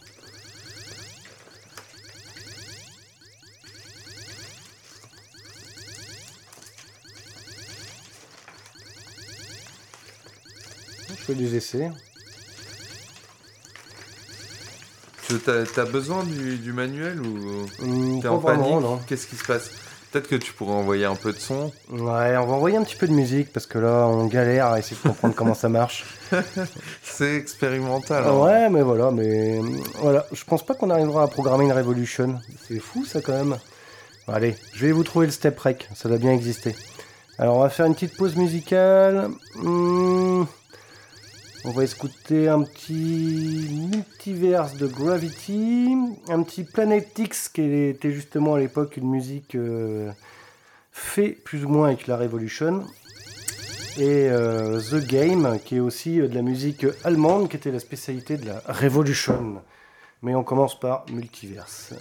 Je fais des essais. Tu t'as, t'as besoin du, du manuel ou Hum, t'es en panique non. Qu'est-ce qui se passe Peut-être que tu pourrais envoyer un peu de son. Ouais, on va envoyer un petit peu de musique parce que là, on galère à essayer de comprendre comment ça marche. C'est expérimental. Hein. ouais, mais voilà, mais voilà, je pense pas qu'on arrivera à programmer une Revolution. C'est fou ça quand même. Allez, je vais vous trouver le step rec, ça doit bien exister. Alors on va faire une petite pause musicale. Hum, on va écouter un petit multiverse de Gravity, un petit Planet X qui était justement à l'époque une musique euh, fait plus ou moins avec la Revolution et euh, The Game, qui est aussi euh, de la musique allemande, qui était la spécialité de la Revolution. Mais on commence par Multiverse.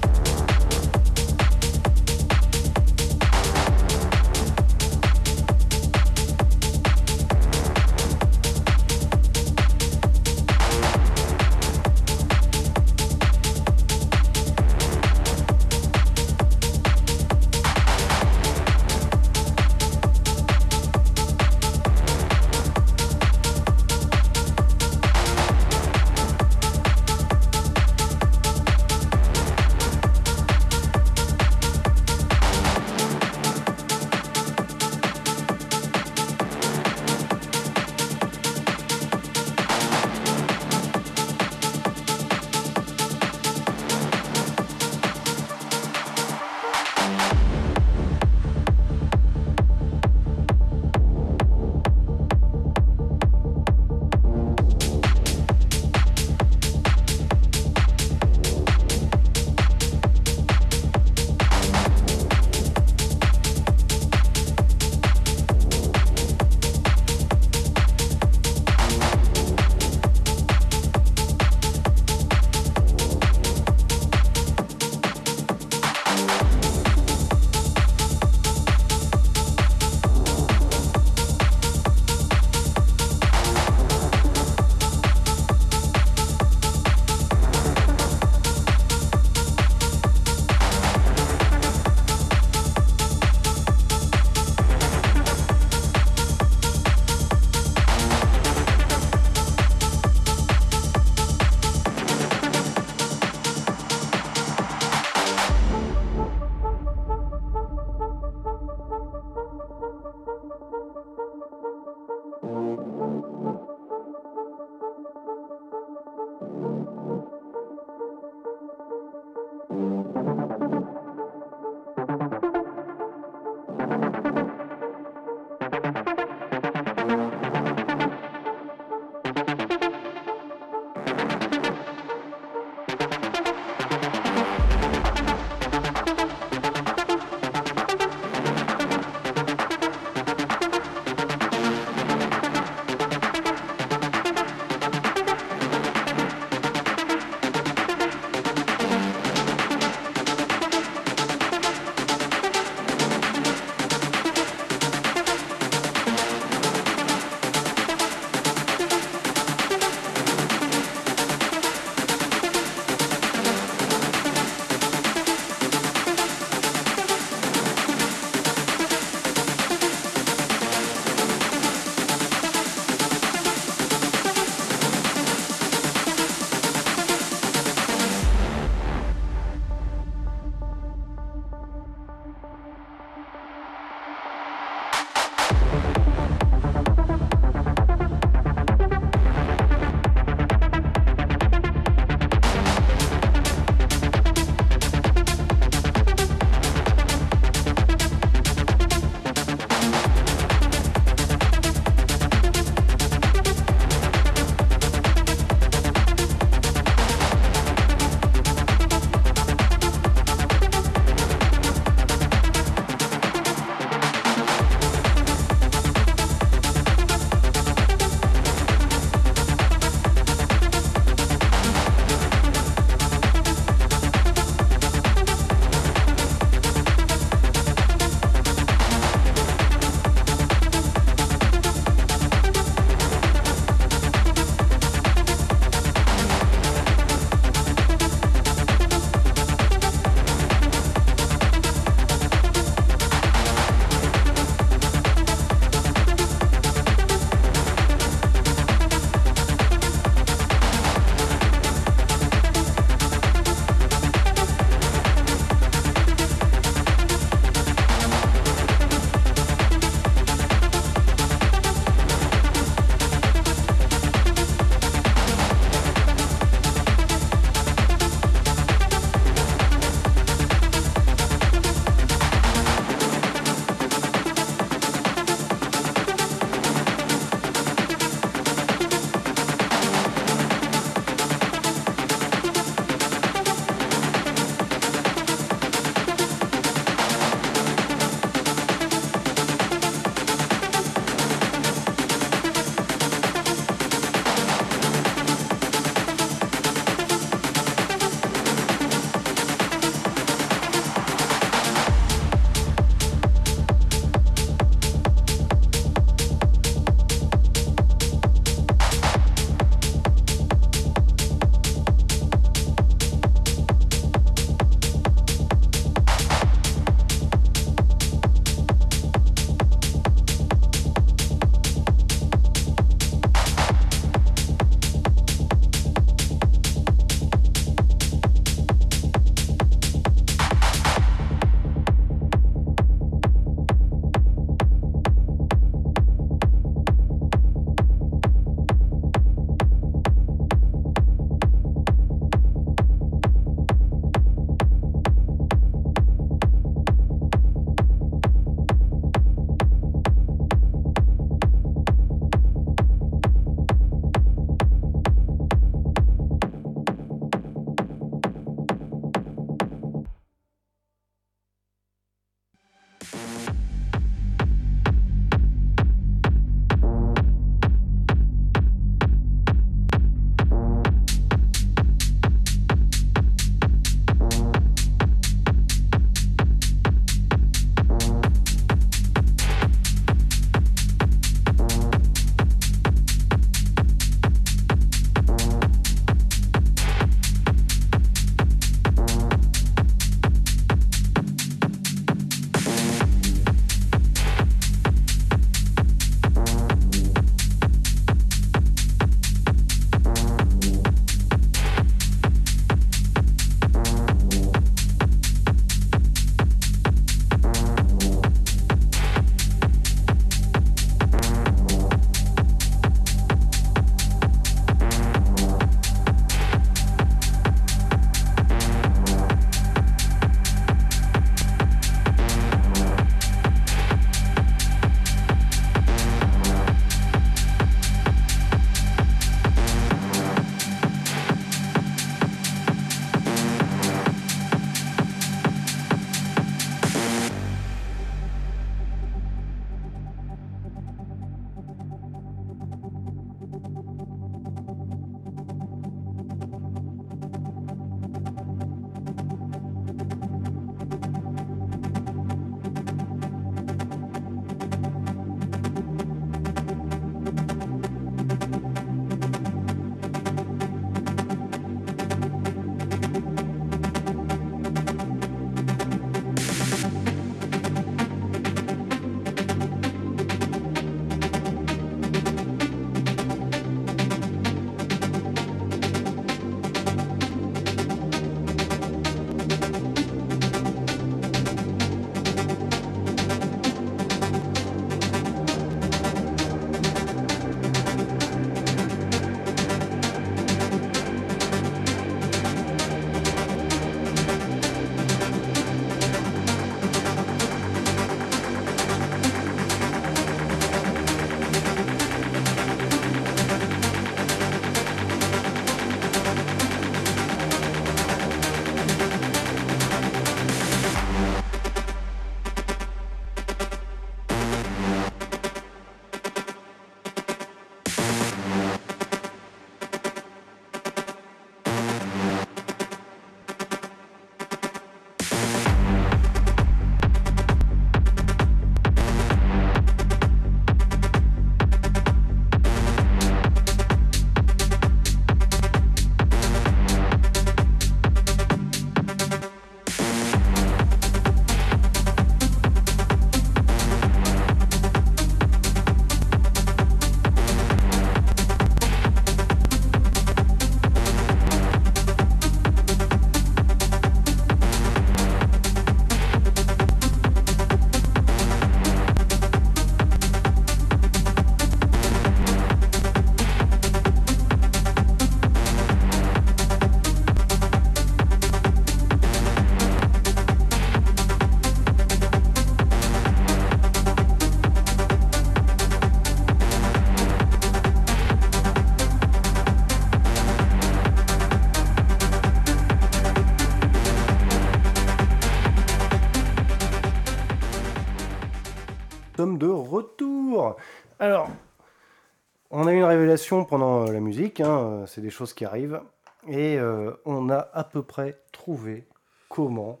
pendant euh, la musique, hein, euh, c'est des choses qui arrivent, et euh, on a à peu près trouvé comment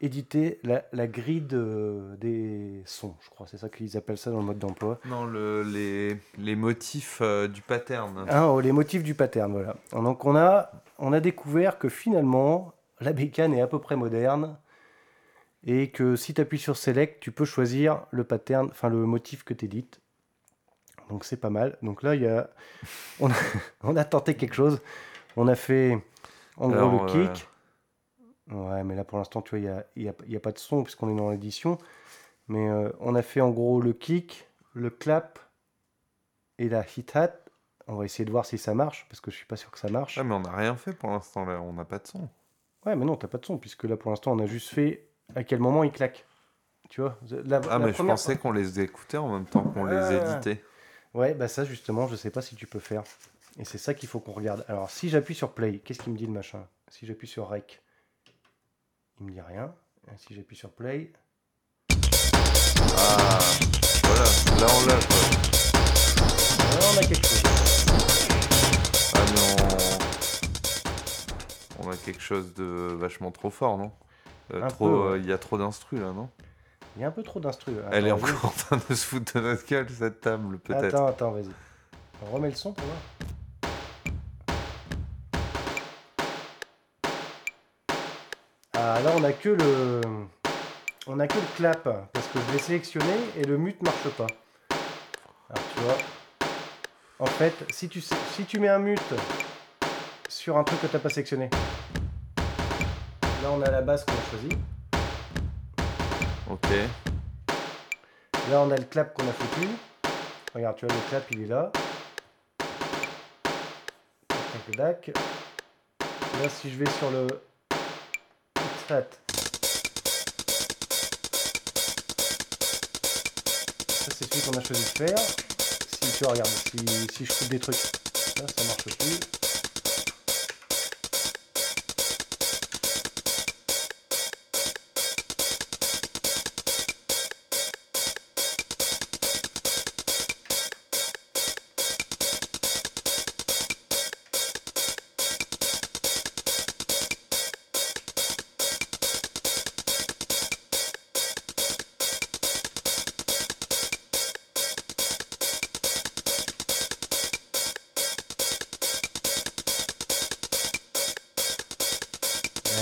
éditer la, la grille de- des sons, je crois, c'est ça qu'ils appellent ça dans le mode d'emploi. Non, le, les, les motifs euh, du pattern. Hein, oh, les motifs du pattern, voilà. Donc on a, on a découvert que finalement, la bécane est à peu près moderne et que si tu appuies sur Select, tu peux choisir le pattern, enfin le motif que tu édites. Donc c'est pas mal. Donc là, il y a, on, a, on a tenté quelque chose. On a fait en gros le euh, kick. Ouais, mais là pour l'instant, tu vois, il n'y a, y a- y a pas de son puisqu'on est dans l'édition. Mais euh, on a fait en gros le kick, le clap et la hit-hat. On va essayer de voir si ça marche, parce que je suis pas sûr que ça marche. Ah, mais on n'a rien fait pour l'instant là, on n'a pas de son. Ouais, mais non, t'as pas de son, puisque là pour l'instant on a juste fait à quel moment il claque. Tu vois la, Ah, la mais je pensais qu'on les écoutait en même temps qu'on les Ah. éditait. Ouais, bah ça justement, je sais pas si tu peux faire. Et c'est ça qu'il faut qu'on regarde. Alors si j'appuie sur play, qu'est-ce qu'il me dit le machin? Si j'appuie sur rec, il me dit rien. Et si j'appuie sur play, Ah, voilà, là on l'a quoi. là, on a quelque chose. Ah, mais on... a quelque chose de vachement trop fort, non? Euh, trop, euh, Il y a trop d'instrus là, non? Il y a un peu trop d'instru. là. Elle est encore en train de se foutre de notre gueule, cette table, peut-être. Attends, attends, vas-y. On remet le son pour voir. Ah là on a que le. On a que le clap, parce que je l'ai sélectionné et le mute marche pas. Alors tu vois. En fait, si tu, si tu mets un mute sur un truc que t'as pas sélectionné. Là on a la basse qu'on a choisie. Ok. Là, on a le clap qu'on a foutu. Regarde, tu vois, le clap, il est là. Là, si je vais sur le. Ça, c'est celui qu'on a choisi de faire. Si tu vois, regarde, si, si je coupe des trucs, là, ça marche plus.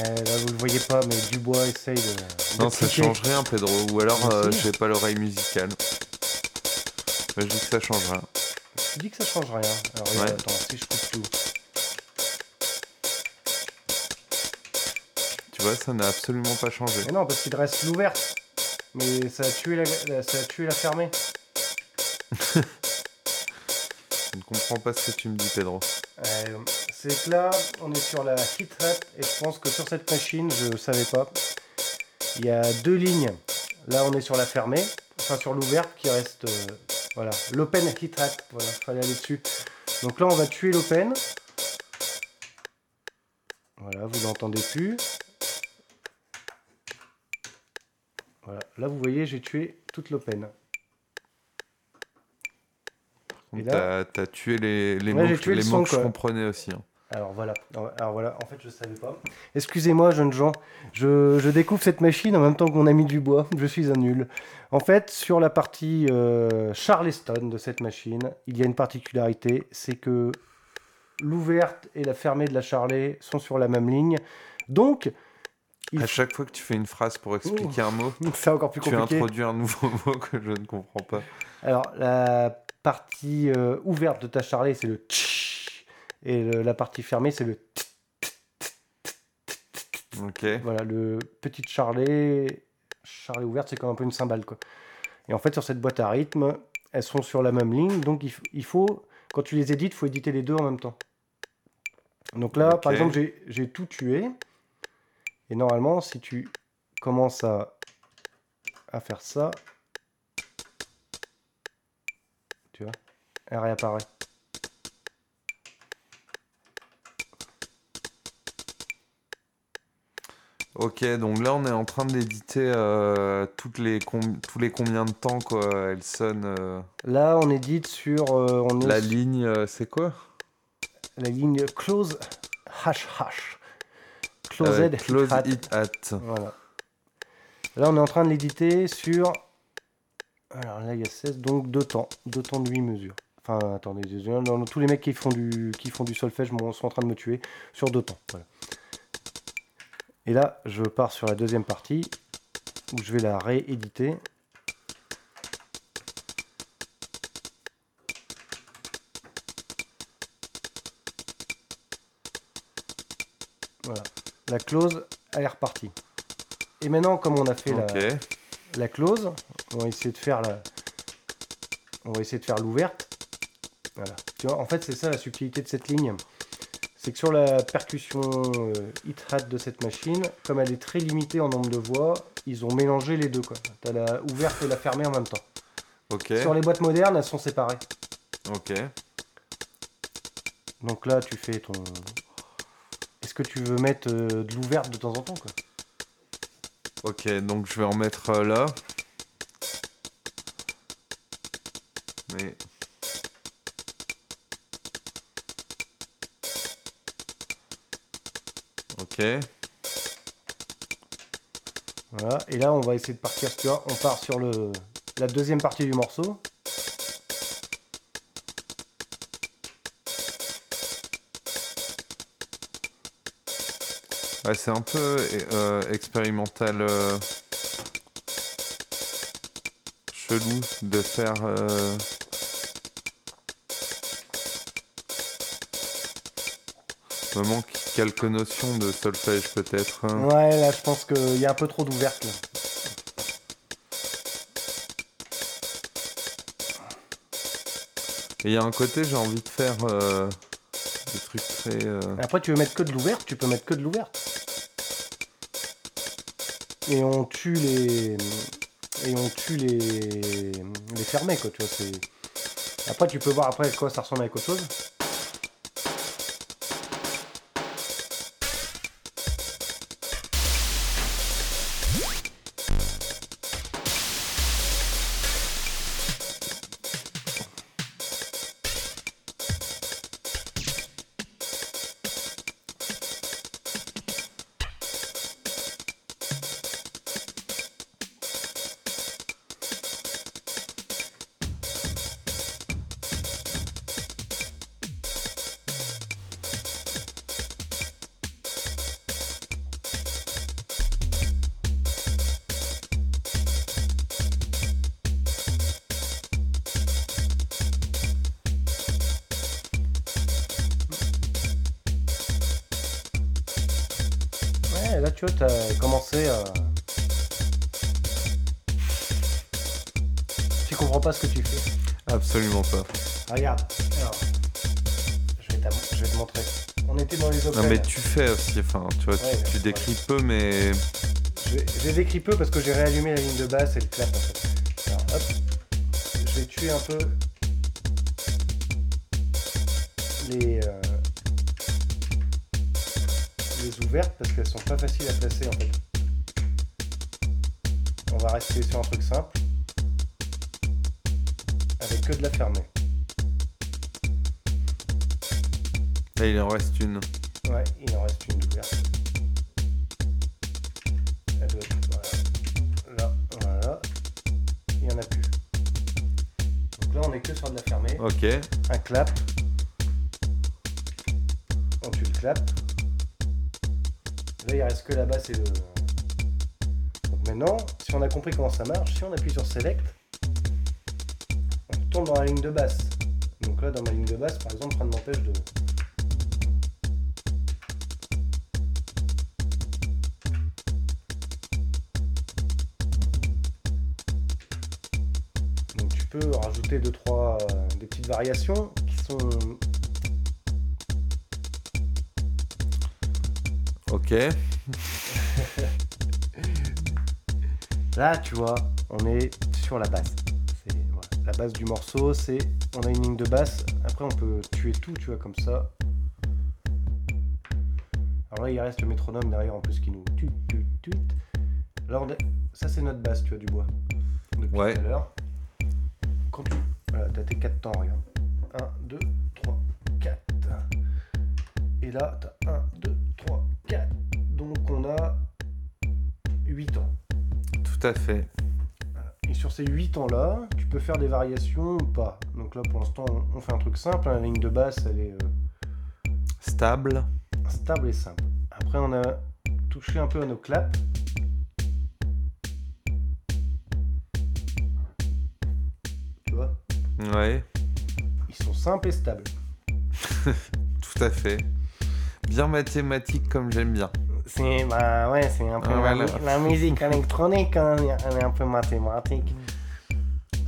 Là, vous le voyez pas, mais Dubois essaye de. Non, ça change rien, Pedro. Ou alors, euh, Si. j'ai pas l'oreille musicale. Mais je dis que ça change rien. Tu dis que ça change rien. Alors, Ouais. attends, si je coupe tout. Tu vois, ça n'a absolument pas changé. Mais non, parce qu'il reste l'ouverte. Mais ça a tué la, la- ça a tué la fermée. Je ne comprends pas ce que tu me dis, Pedro. Euh, c'est que là, on est sur la hit hat et je pense que sur cette machine, je savais pas. Il y a deux lignes. Là, on est sur la fermée, enfin sur l'ouverte qui reste. euh, voilà, l'open hit hat. Voilà, fallait aller dessus. Donc là, on va tuer l'open. Voilà, vous l'entendez plus. Voilà, là, vous voyez, j'ai tué toute l'open. T'as tué les, les Ouais, mots, que- le son, je comprenais aussi. hein. Alors voilà, alors voilà, en fait je savais pas. Excusez-moi jeunes gens, je, je découvre cette machine en même temps que mon ami Dubois, je suis un nul. En fait, sur la partie euh, Charleston de cette machine, il y a une particularité, c'est que l'ouverte et la fermée de la Charlet sont sur la même ligne. Donc, il À chaque fois que tu fais une phrase pour expliquer un mot, c'est encore plus tu compliqué. introduis un nouveau mot que je ne comprends pas. Alors, la partie euh, ouverte de ta Charlet, c'est le tch, et le- la partie fermée, c'est le t. Ok. Voilà, le petit charlet, charlet ouverte, c'est comme un peu une cymbale, quoi. Et en fait, sur cette boîte à rythme, elles sont sur la même ligne, donc il, faut, quand tu les édites, il faut éditer les deux en même temps. Donc là, par exemple, j'ai- j'ai tout tué, et normalement, si tu commences à, à faire ça, elle réapparaît. Ok, donc là on est en train d'éditer euh, toutes les tous les combien de temps quoi elle sonne. euh, Là, on édite sur euh, on la ligne, c'est quoi? La ligne close hash hash. Closed Close it at. Voilà. Là, on est en train de l'éditer sur. Alors là, il y a 16, donc 2 temps. 2 temps de 8 mesures. Enfin, attendez, tous les mecs qui font du, qui font du solfège sont en train de me tuer sur 2 temps. Voilà. Et là, je pars sur la deuxième partie où je vais la rééditer. Voilà. La close, elle est repartie. Et maintenant, comme on a fait la, la close, on va essayer de faire la, on va essayer de faire l'ouverte. Voilà. Tu vois, en fait, c'est ça la subtilité de cette ligne. C'est que sur la percussion euh, hit hat de cette machine, comme elle est très limitée en nombre de voix, ils ont mélangé les deux. quoi. T'as la ouverte et la fermée en même temps. Sur les boîtes modernes, elles sont séparées. Ok. Donc là, tu fais ton. Est-ce que tu veux mettre euh, de l'ouverte de temps en temps quoi? Ok, donc je vais en mettre euh, là. Mais. Ok. Voilà. Et là, on va essayer de partir. Tu vois, on part sur le la deuxième partie du morceau. Ouais, c'est un peu euh, expérimental. euh, chelou de faire. euh, me manque quelques notions de solfège peut-être. hein. Ouais, là, je pense qu'il y a un peu trop d'ouverte. là. Et il y a un côté, j'ai envie de faire euh, des trucs très. euh, Après, tu veux mettre que de l'ouverte, tu peux mettre que de l'ouverte. Et on tue les. Et on tue les. Les fermés, quoi, tu vois. Après, tu peux voir après à quoi ça ressemble avec autre chose. Aussi, enfin tu vois, tu- Ouais, tu, ouais. décris peu mais les décris peu parce que j'ai réallumé la ligne de basse et le clap en fait. Alors hop, je vais tuer un peu les, euh, les ouvertes parce qu'elles sont pas faciles à placer en fait. On va rester sur un truc simple avec que de la fermée. là il en reste une. Clap. On tue le clap. Là, il reste que la basse et le. Donc maintenant, si on a compris comment ça marche, si on appuie sur Select, on retourne dans la ligne de basse. Donc là, dans ma ligne de basse, par exemple, rien ne m'empêche de. Tu peux rajouter deux trois euh, des petites variations sont ok. là tu vois on est sur la base C'est- voilà. la base du morceau c'est on a une ligne de basse après on peut tuer tout tu vois comme ça Alors là, il reste le métronome derrière en plus qui nous tut tut tut. On est- ça c'est notre basse, tu vois, du bois. Depuis Ouais. tout à l'heure. Quand tu. Voilà, t'as tes 4 temps, regarde. 1, 2, 3, 4. Et là, t'as 1, 2, 3, 4. Donc on a 8 temps. Tout à fait. Et sur ces 8 temps-là, tu peux faire des variations ou pas? Donc là, pour l'instant, on- on fait un truc simple. hein. La ligne de basse, elle est euh, Stable. stable et simple. Après, on a touché un peu à nos claps. Tu vois? Ouais, Sont simples et stables. tout à fait. Bien mathématique comme j'aime bien. C'est bah ouais, c'est un peu Ah, la, voilà. mu- la musique électronique, hein, elle est un peu mathématique.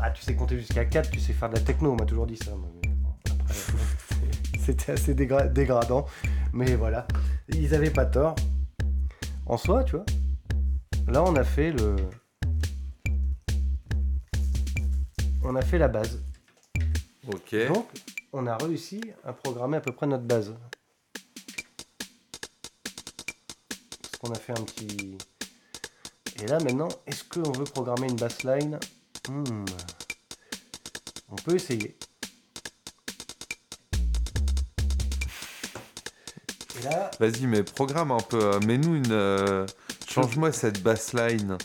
Ah, tu sais compter jusqu'à 4, tu sais faire de la techno, on m'a toujours dit ça. C'était assez dégra- dégradant, mais voilà, ils avaient pas tort. En soi, tu vois, là on a fait le. On a fait la base. Ok. Donc, on a réussi à programmer à peu près notre base. Parce qu'on a fait un petit. Et là maintenant, est-ce qu'on veut programmer une bassline Hmm. On peut essayer. Et là, Vas-y, mais programme un peu. euh, Mets-nous une. euh, Change-moi cette bassline.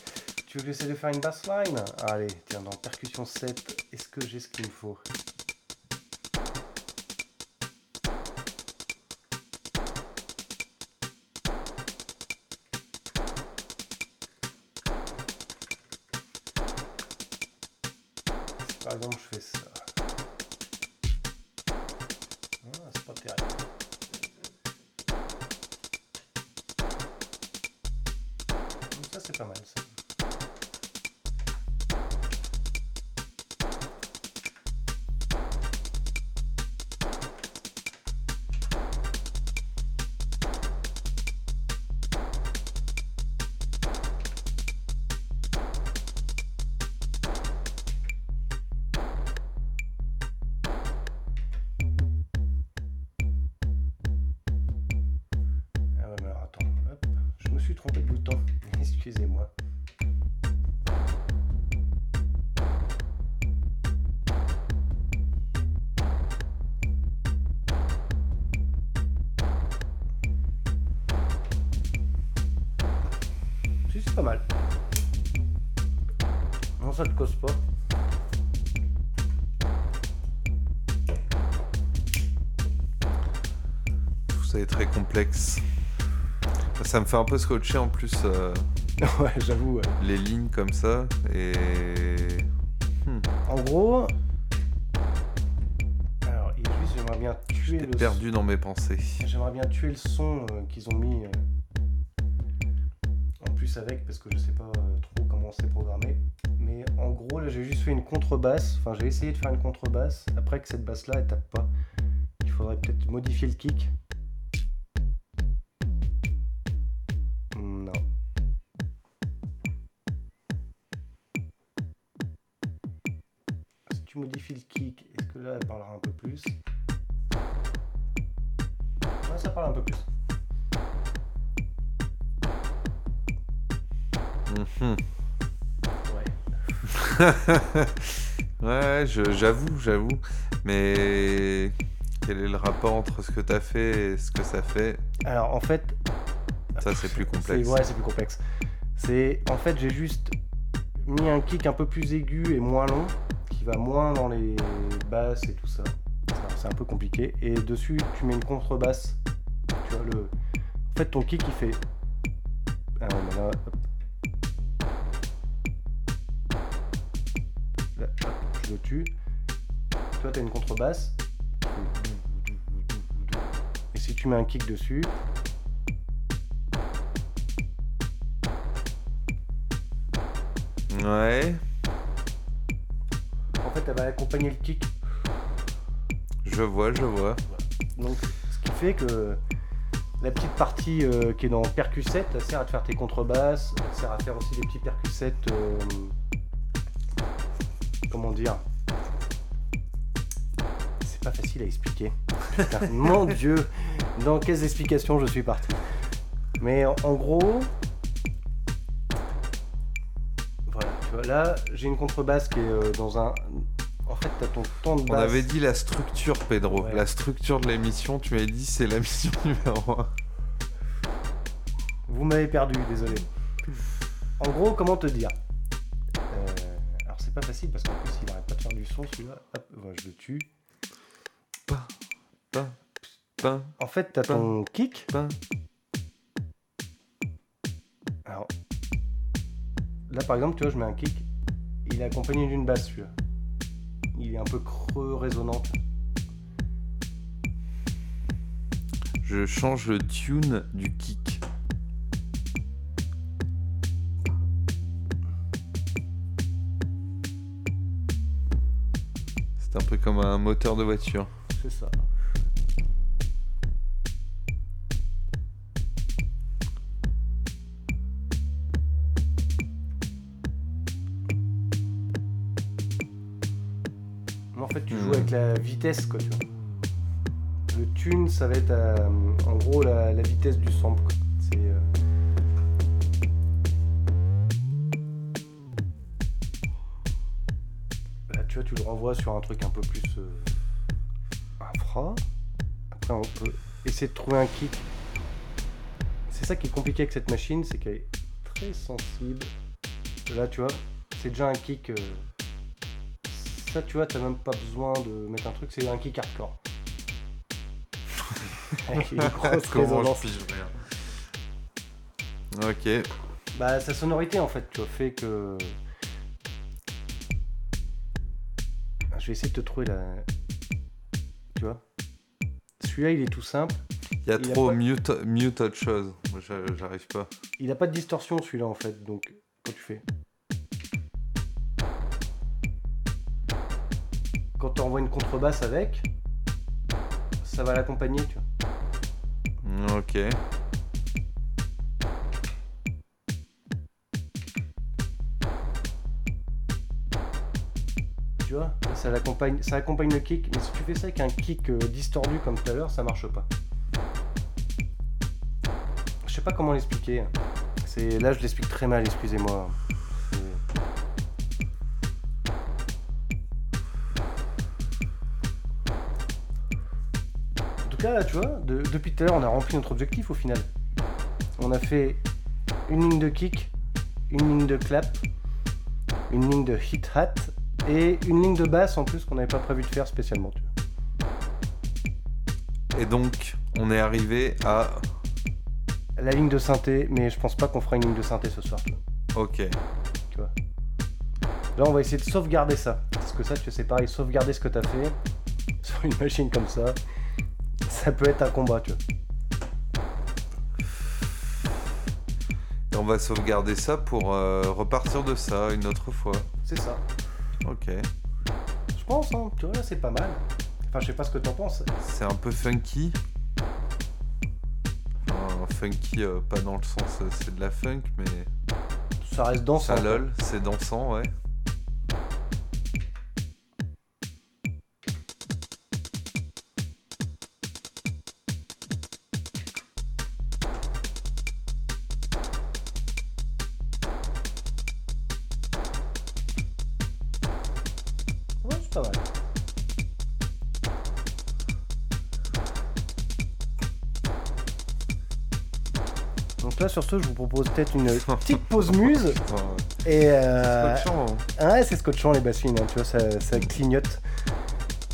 tu veux que j'essaie de faire une bassline Allez, tiens, dans percussion 7, est-ce que j'ai ce qu'il me faut? Complexe. Ça me fait un peu scotcher en plus euh, ouais, j'avoue. ouais. les lignes comme ça. Et. Hmm, En gros. Alors, il est juste, j'aimerais bien tuer le perdu dans mes pensées. J'aimerais bien tuer le son euh, qu'ils ont mis euh, en plus avec parce que je sais pas trop comment c'est programmé. Mais en gros là j'ai juste fait une contrebasse. Enfin j'ai essayé de faire une contrebasse. Après que cette basse là elle tape pas. Il faudrait peut-être modifier le kick. Tu le kick, est-ce que là elle parlera un peu plus Ouais, ça parle un peu plus. Mhm. Ouais. Ouais, je- j'avoue, j'avoue. Mais quel est le rapport entre ce que t'as fait et ce que ça fait? Alors en fait, Ça, c'est plus complexe. ouais, c'est plus complexe. C'est en fait j'ai juste mis un kick un peu plus aigu et moins long, va moins dans les basses et tout ça. C'est un peu compliqué. Et dessus tu mets une contrebasse. Tu vois le. En fait ton kick il fait. Ah ouais, là. Là, je le tue. Toi t'as une contrebasse. Et si tu mets un kick dessus, Ouais, fait elle va accompagner le kick je vois, je vois. Donc, ce qui fait que la petite partie euh, qui est dans percussette, elle sert à te faire tes contrebasses, elle sert à faire aussi des petits percussettes. euh, comment dire? C'est pas facile à expliquer. Putain, mon dieu Dans quelles explications je suis parti Mais en, en gros. Là, j'ai une contrebasse qui est euh, dans un. En fait, t'as ton temps de On basse. avait dit la structure, Pedro. Ouais. La structure de l'émission, tu m'avais dit c'est la mission numéro 1. Vous m'avez perdu, désolé. En gros, comment te dire? Euh, Alors, c'est pas facile parce qu'en plus, il arrête pas de faire du son celui-là. Hop, voilà, je le tue. Pain, pain, pain, En fait, t'as ton kick. Alors, là par exemple, tu vois, je mets un kick. Il est accompagné d'une basse, celui-là. Il est un peu creux, résonnant. tu vois. Je change le tune du kick. C'est un peu comme un moteur de voiture. C'est ça. La vitesse, quoi, tu vois. Le tune, ça va être euh, en gros la, vitesse du sample. quoi. C'est. euh, Là, tu vois, tu le renvoies sur un truc un peu plus euh, infra. Après, on peut essayer de trouver un kick. C'est ça qui est compliqué avec cette machine, c'est qu'elle est très sensible. Là, tu vois, c'est déjà un kick. euh, Ça, tu vois, t'as même pas besoin de mettre un truc, c'est un kick hardcore. Avec une grosse résonance. pige rien Ok. Bah, sa sonorité en fait, tu vois, fait que. Je vais essayer de te trouver la. Tu vois Celui-là, il est tout simple. Il y a Il a trop pas- mute, mute autre chose. J'arrive pas. Il a pas de distorsion celui-là en fait, donc quand tu fais. Quand tu envoies une contrebasse avec, ça va l'accompagner, tu vois. Ok. Tu vois ça accompagne le kick, mais si tu fais ça avec un kick euh, distordu comme tout à l'heure, ça marche pas. Je sais pas comment l'expliquer. C'est là je l'explique très mal, excusez-moi. Là, tu vois, de- depuis tout à l'heure, on a rempli notre objectif au final. On a fait une ligne de kick, une ligne de clap, une ligne de hit hat et une ligne de basse en plus qu'on n'avait pas prévu de faire spécialement. Tu vois. Et donc, on est arrivé à. La ligne de synthé, mais je pense pas qu'on fera une ligne de synthé ce soir. tu vois. Ok. Tu vois. Là, on va essayer de sauvegarder ça. Parce que ça, tu sais, c'est pareil, sauvegarder ce que t'as fait sur une machine comme ça, ça peut être un combat, tu vois. Et on va sauvegarder ça pour euh, repartir de ça une autre fois. C'est ça. Ok. Je pense, hein. Tu vois, là, c'est pas mal. Enfin, je sais pas ce que t'en penses. C'est un peu funky. Enfin, funky, euh, pas dans le sens euh, c'est de la funk, mais Ça reste dansant. ça lol, c'est dansant. Ouais, sur ce, je vous propose peut-être une petite pause muse. Et euh, scotchant, hein. ouais, c'est scotchant les bassines, hein, tu vois, ça, ça clignote.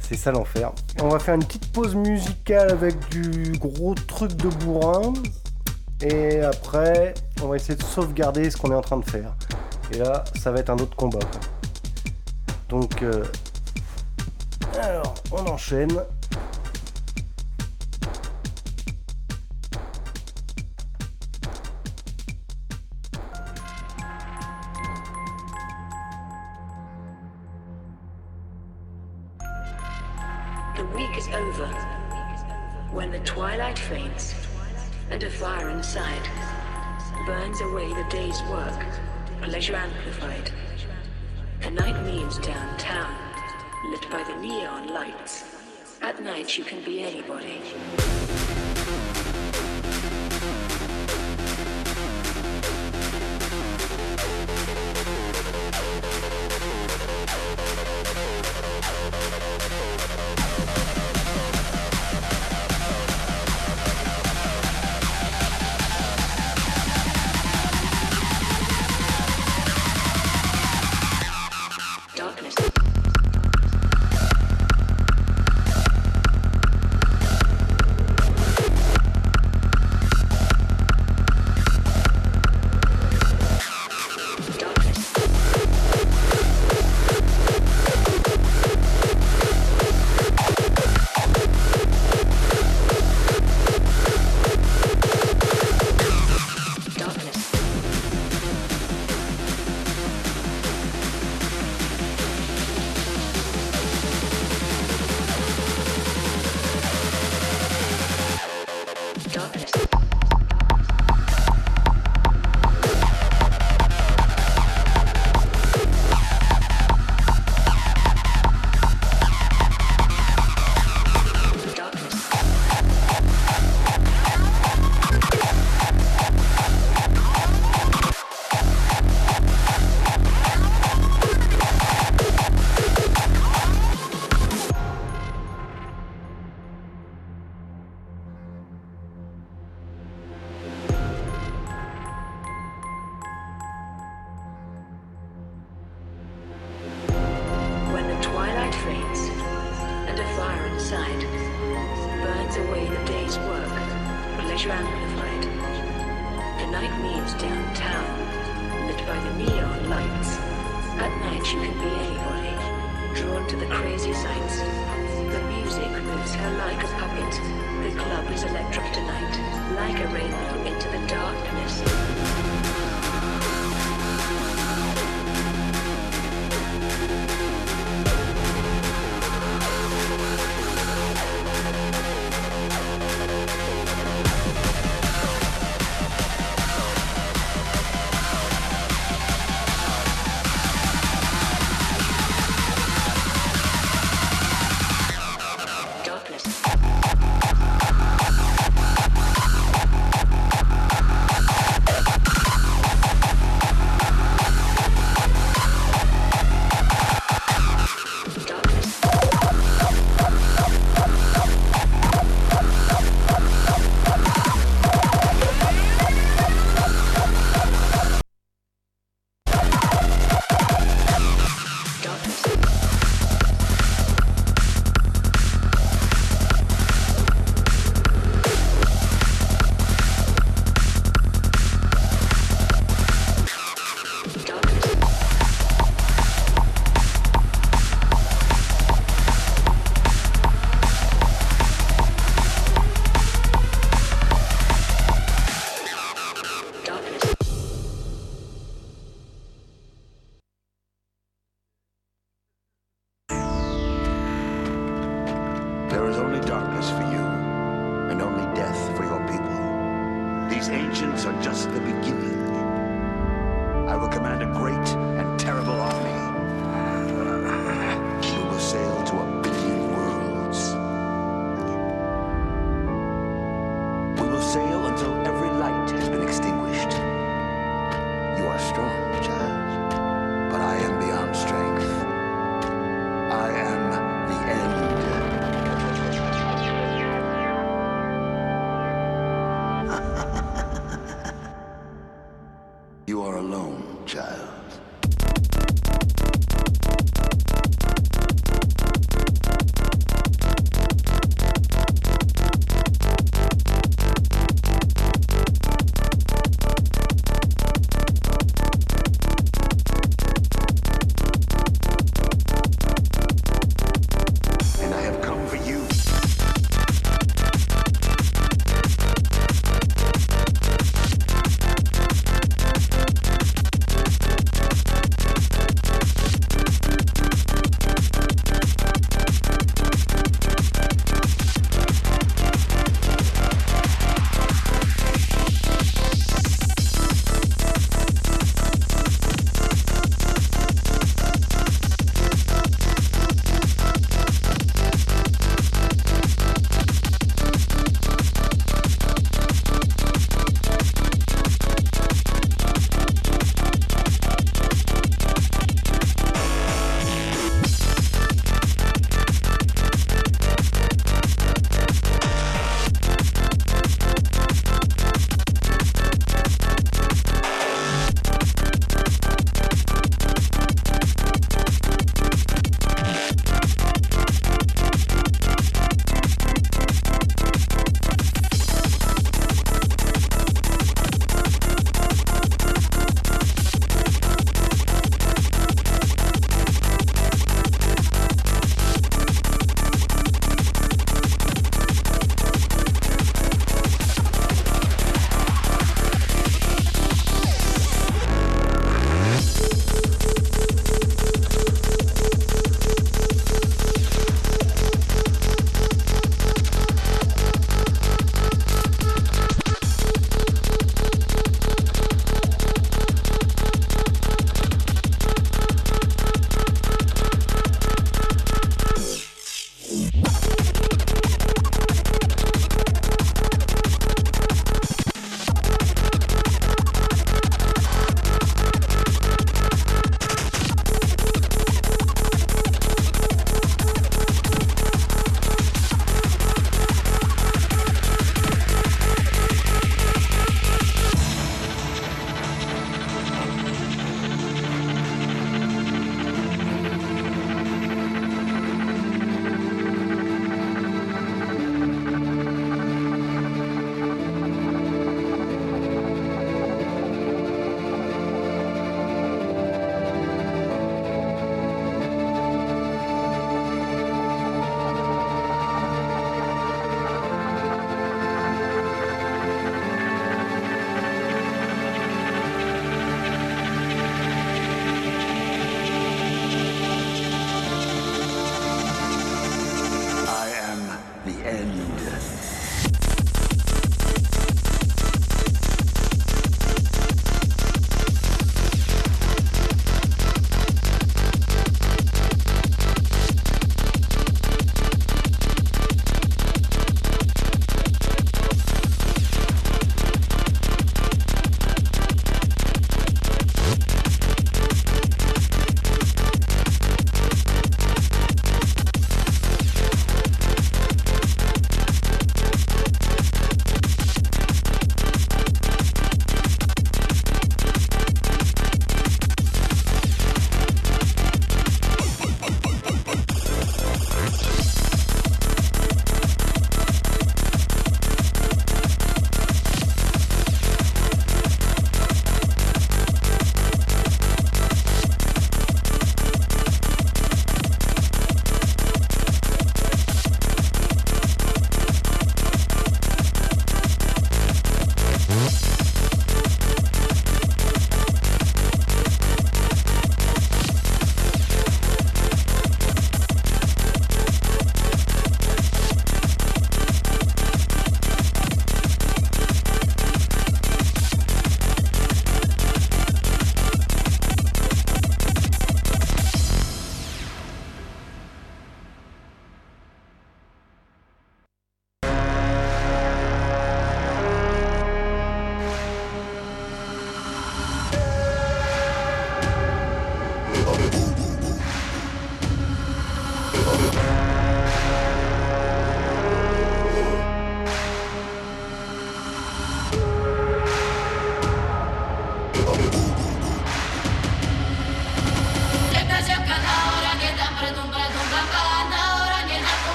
C'est ça l'enfer. On va faire une petite pause musicale avec du gros truc de bourrin. Et après, on va essayer de sauvegarder ce qu'on est en train de faire. Et là, ça va être un autre combat. quoi. Donc, euh, alors, on enchaîne. You can be anybody.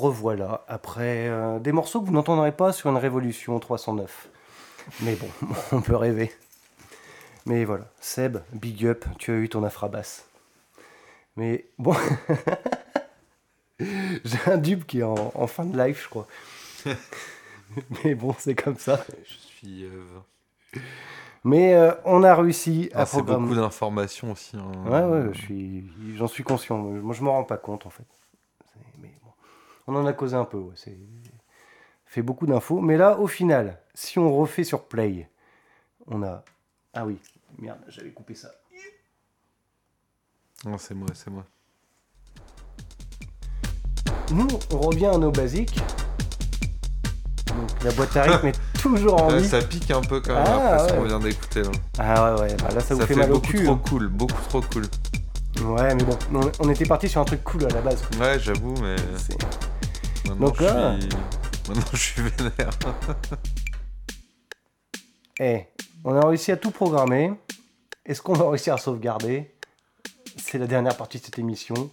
Revoilà après euh, des morceaux que vous n'entendrez pas sur une Révolution 309. Mais bon, on peut rêver. Mais voilà, Seb, big up, tu as eu ton afrabasse. Mais bon, j'ai un dupe qui est en, en fin de life, je crois. Mais bon, c'est comme ça. Je suis. euh, Mais euh, on a réussi à ah, c'est programmer. beaucoup d'informations aussi. hein. Ouais, ouais, suis, j'en suis conscient. Moi, je m'en rends pas compte en fait. On en a causé un peu. Ouais. C'est fait beaucoup d'infos. Mais là, au final, si on refait sur Play, on a. Ah oui, merde, j'avais coupé ça. Non, c'est moi, c'est moi. Nous, on revient à nos basiques. Donc la boîte à rythme est toujours en vie. ça pique un peu quand même Ah, après ce ouais. qu'on vient d'écouter. là. Ah ouais, ouais, bah là ça, Ça, vous fait, fait, mal au beaucoup cul. trop hein. cool, beaucoup trop cool. Ouais, mais bon, on, on était parti sur un truc cool à la base. Ouais, j'avoue, mais C'est- maintenant, Donc je là- suis... maintenant je suis vénère. Eh, on a réussi à tout programmer. Est-ce qu'on va réussir à sauvegarder? C'est la dernière partie de cette émission.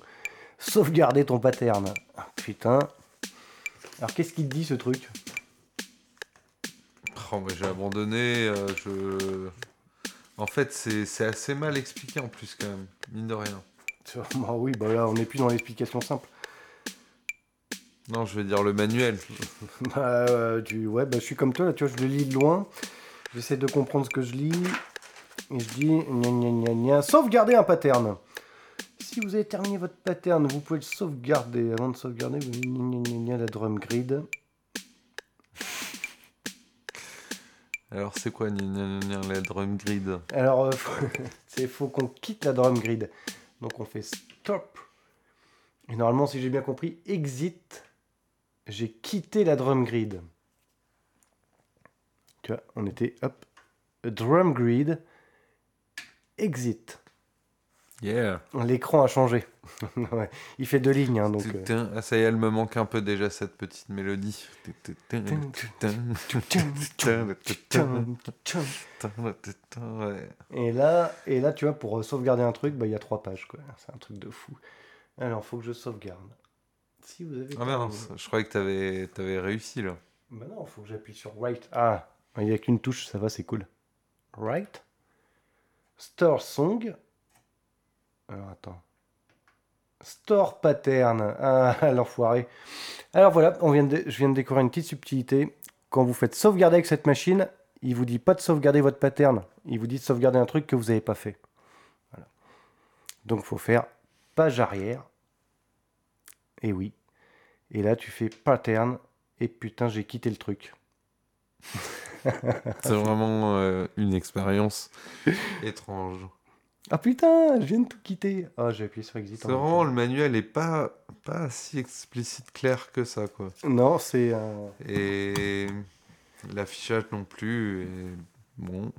Sauvegarder ton pattern. Ah, Putain. Alors qu'est-ce qu'il te dit ce truc? Oh, mais j'ai abandonné. euh, je... En fait, c'est c'est assez mal expliqué en plus quand même, mine de rien. Bah oui, bah là on n'est plus dans l'explication simple. Non, je veux dire le manuel. Bah, euh, tu... Ouais, bah je suis comme toi là, tu vois, je le lis de loin. J'essaie de comprendre ce que je lis. Et je dis gna gna gna gna. Sauvegarder un pattern. Si vous avez terminé votre pattern, vous pouvez le sauvegarder. Avant de sauvegarder, vous gna gna gna la drum grid. Alors, c'est quoi la drum grid? Alors, il faut qu'on quitte la drum grid. Donc, on fait stop. Et normalement, si j'ai bien compris, exit. J'ai quitté la drum grid. Tu vois, on était, hop, drum grid, exit. Yeah. L'écran a changé. Ouais, Il fait deux lignes, hein, donc. euh, Putain, ah, ça y est, elle me manque un peu déjà cette petite mélodie. Et là, et là, tu vois, pour sauvegarder un truc, bah, il y a trois pages. C'est un truc de fou. Alors, faut que je sauvegarde. Si vous avez. Ah mince, je croyais que t'avais avais réussi là. Bah non, faut que j'appuie sur Right. Ah, il n'y a qu'une touche, ça va, c'est cool. Right. Store Song. Alors, attends. Store Pattern. Ah, l'enfoiré. Alors voilà, on vient de, je viens de découvrir une petite subtilité. Quand vous faites sauvegarder avec cette machine, il vous dit pas de sauvegarder votre pattern. Il vous dit de sauvegarder un truc que vous n'avez pas fait. Voilà. Donc, faut faire page arrière. Et oui. Et là, tu fais pattern. Et putain, j'ai quitté le truc. C'est vraiment euh, une expérience étrange. Ah putain, je viens de tout quitter. Ah, j'ai appuyé sur exit. C'est vraiment, le manuel est pas, pas si explicite clair que ça, quoi. Non, c'est. euh, Et l'affichage non plus. Et bon.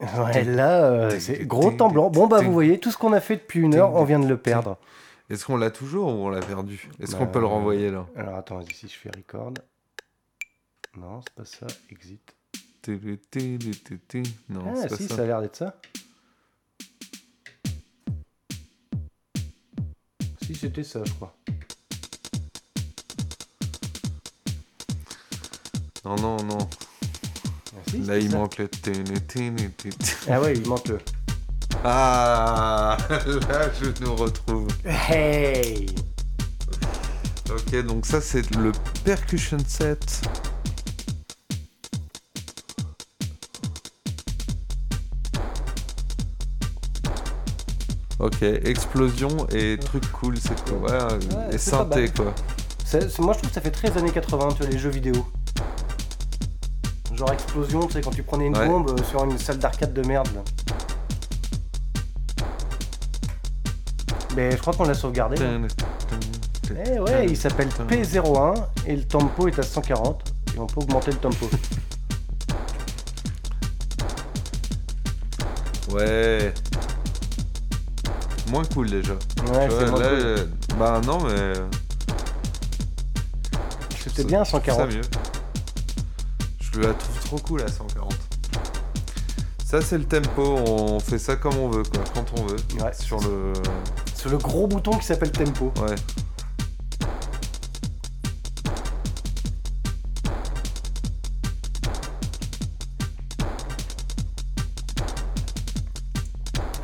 Ouais, là, euh, c'est gros temps blanc. Bon, bah, vous voyez, tout ce qu'on a fait depuis une heure, on vient de le perdre. Est-ce qu'on l'a toujours ou on l'a perdu? Est-ce Bah, qu'on peut le renvoyer là? Alors, attends, vas-y, si je fais record. Non, c'est pas ça. Exit. Non, ah, c'est pas si, ça. ça a l'air d'être ça. Si, c'était ça, je crois. Non, non, non. Là, il ça. manque le. Ah ouais, il manque le. Ah Là, je nous retrouve. Hey Ok, donc ça, c'est le percussion set. Ok, explosion et truc cool, c'est quoi Ouais, Ouais, et synthé quoi. Moi, je trouve que ça fait très années 80, tu vois, les jeux vidéo. Genre explosion, tu sais, quand tu prenais une Ouais. bombe euh, sur une salle d'arcade de merde. là. Mais je crois qu'on l'a sauvegardé. Eh ouais, il s'appelle P01 et le tempo est à 140 et on peut augmenter le tempo. Ouais. Moins cool déjà. Ouais, Tu c'est vois, moins là, cool. euh, bah non, mais. C'était bien à Je trouve 140. Ça mieux. Je la trouve trop cool à 140. Ça, c'est le tempo. On fait ça comme on veut, quoi, quand on veut. Ouais. Sur le. Sur le gros bouton qui s'appelle tempo. Ouais.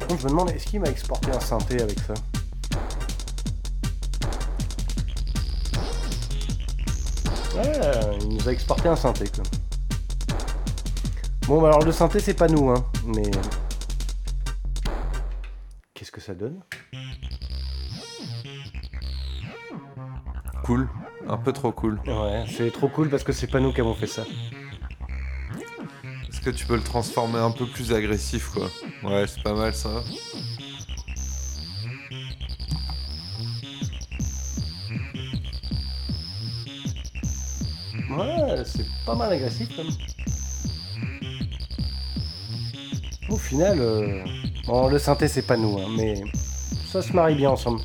Par contre, je me demande, est-ce qu'il m'a exporté un synthé avec ça? Ouais, il nous a exporté un synthé quoi. Bon, bah alors le synthé c'est pas nous, hein, mais. Qu'est-ce que ça donne Cool. Un peu trop cool. Ouais, c'est trop cool parce que c'est pas nous qui avons fait ça. Est-ce que tu peux le transformer un peu plus agressif, quoi Ouais, c'est pas mal ça. Ouais, c'est pas mal agressif quand même. Au final, euh, le synthé c'est pas nous, hein, mais ça se marie bien ensemble.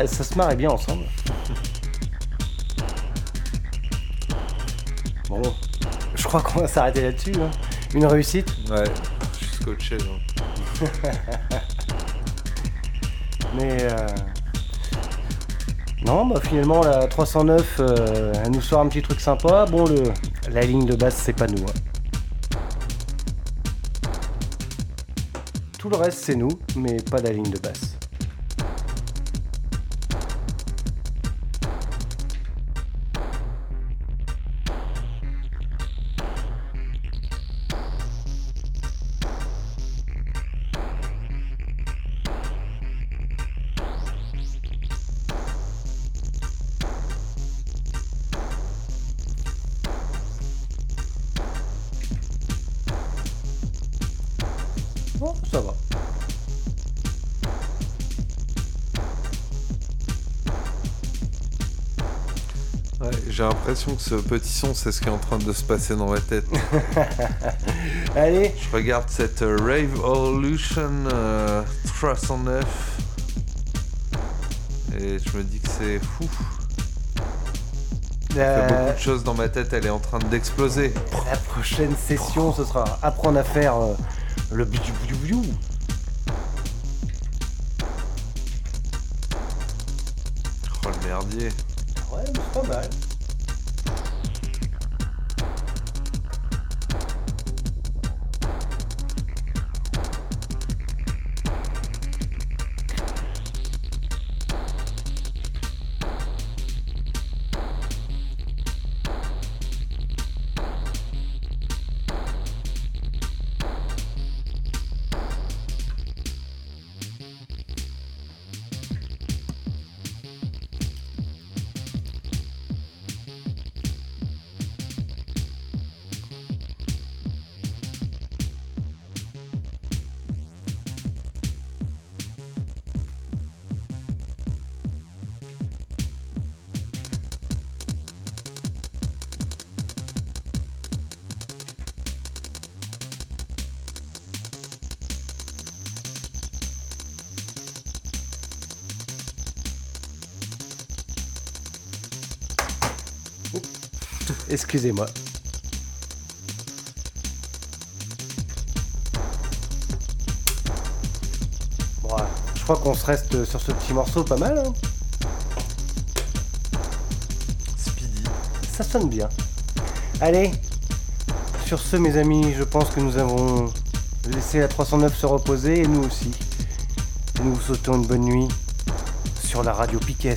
Bah, ça se marrait bien ensemble. Bon, je crois qu'on va s'arrêter là-dessus. hein. Une réussite. Ouais, je suis scotché. là. Mais euh, non, bah finalement la 309, euh, elle nous sort un petit truc sympa. Bon, le la ligne de basse, c'est pas nous. hein. Tout le reste, c'est nous, mais pas la ligne de basse. L'impression que ce petit son, c'est ce qui est en train de se passer dans ma tête. Allez, Je regarde cette euh, Rave Evolution euh, 309 et je me dis que c'est fou. Il y a beaucoup la, de choses dans ma tête, elle est en train d'exploser. la prochaine session, ce sera apprendre à faire euh, le bidou. Oh le merdier. Excusez-moi. Bon, je crois qu'on se reste sur ce petit morceau pas mal. hein. Speedy. Ça sonne bien. Allez, sur ce, mes amis, je pense que nous avons laissé la 309 se reposer et nous aussi. Nous vous souhaitons une bonne nuit sur la radio Piquet.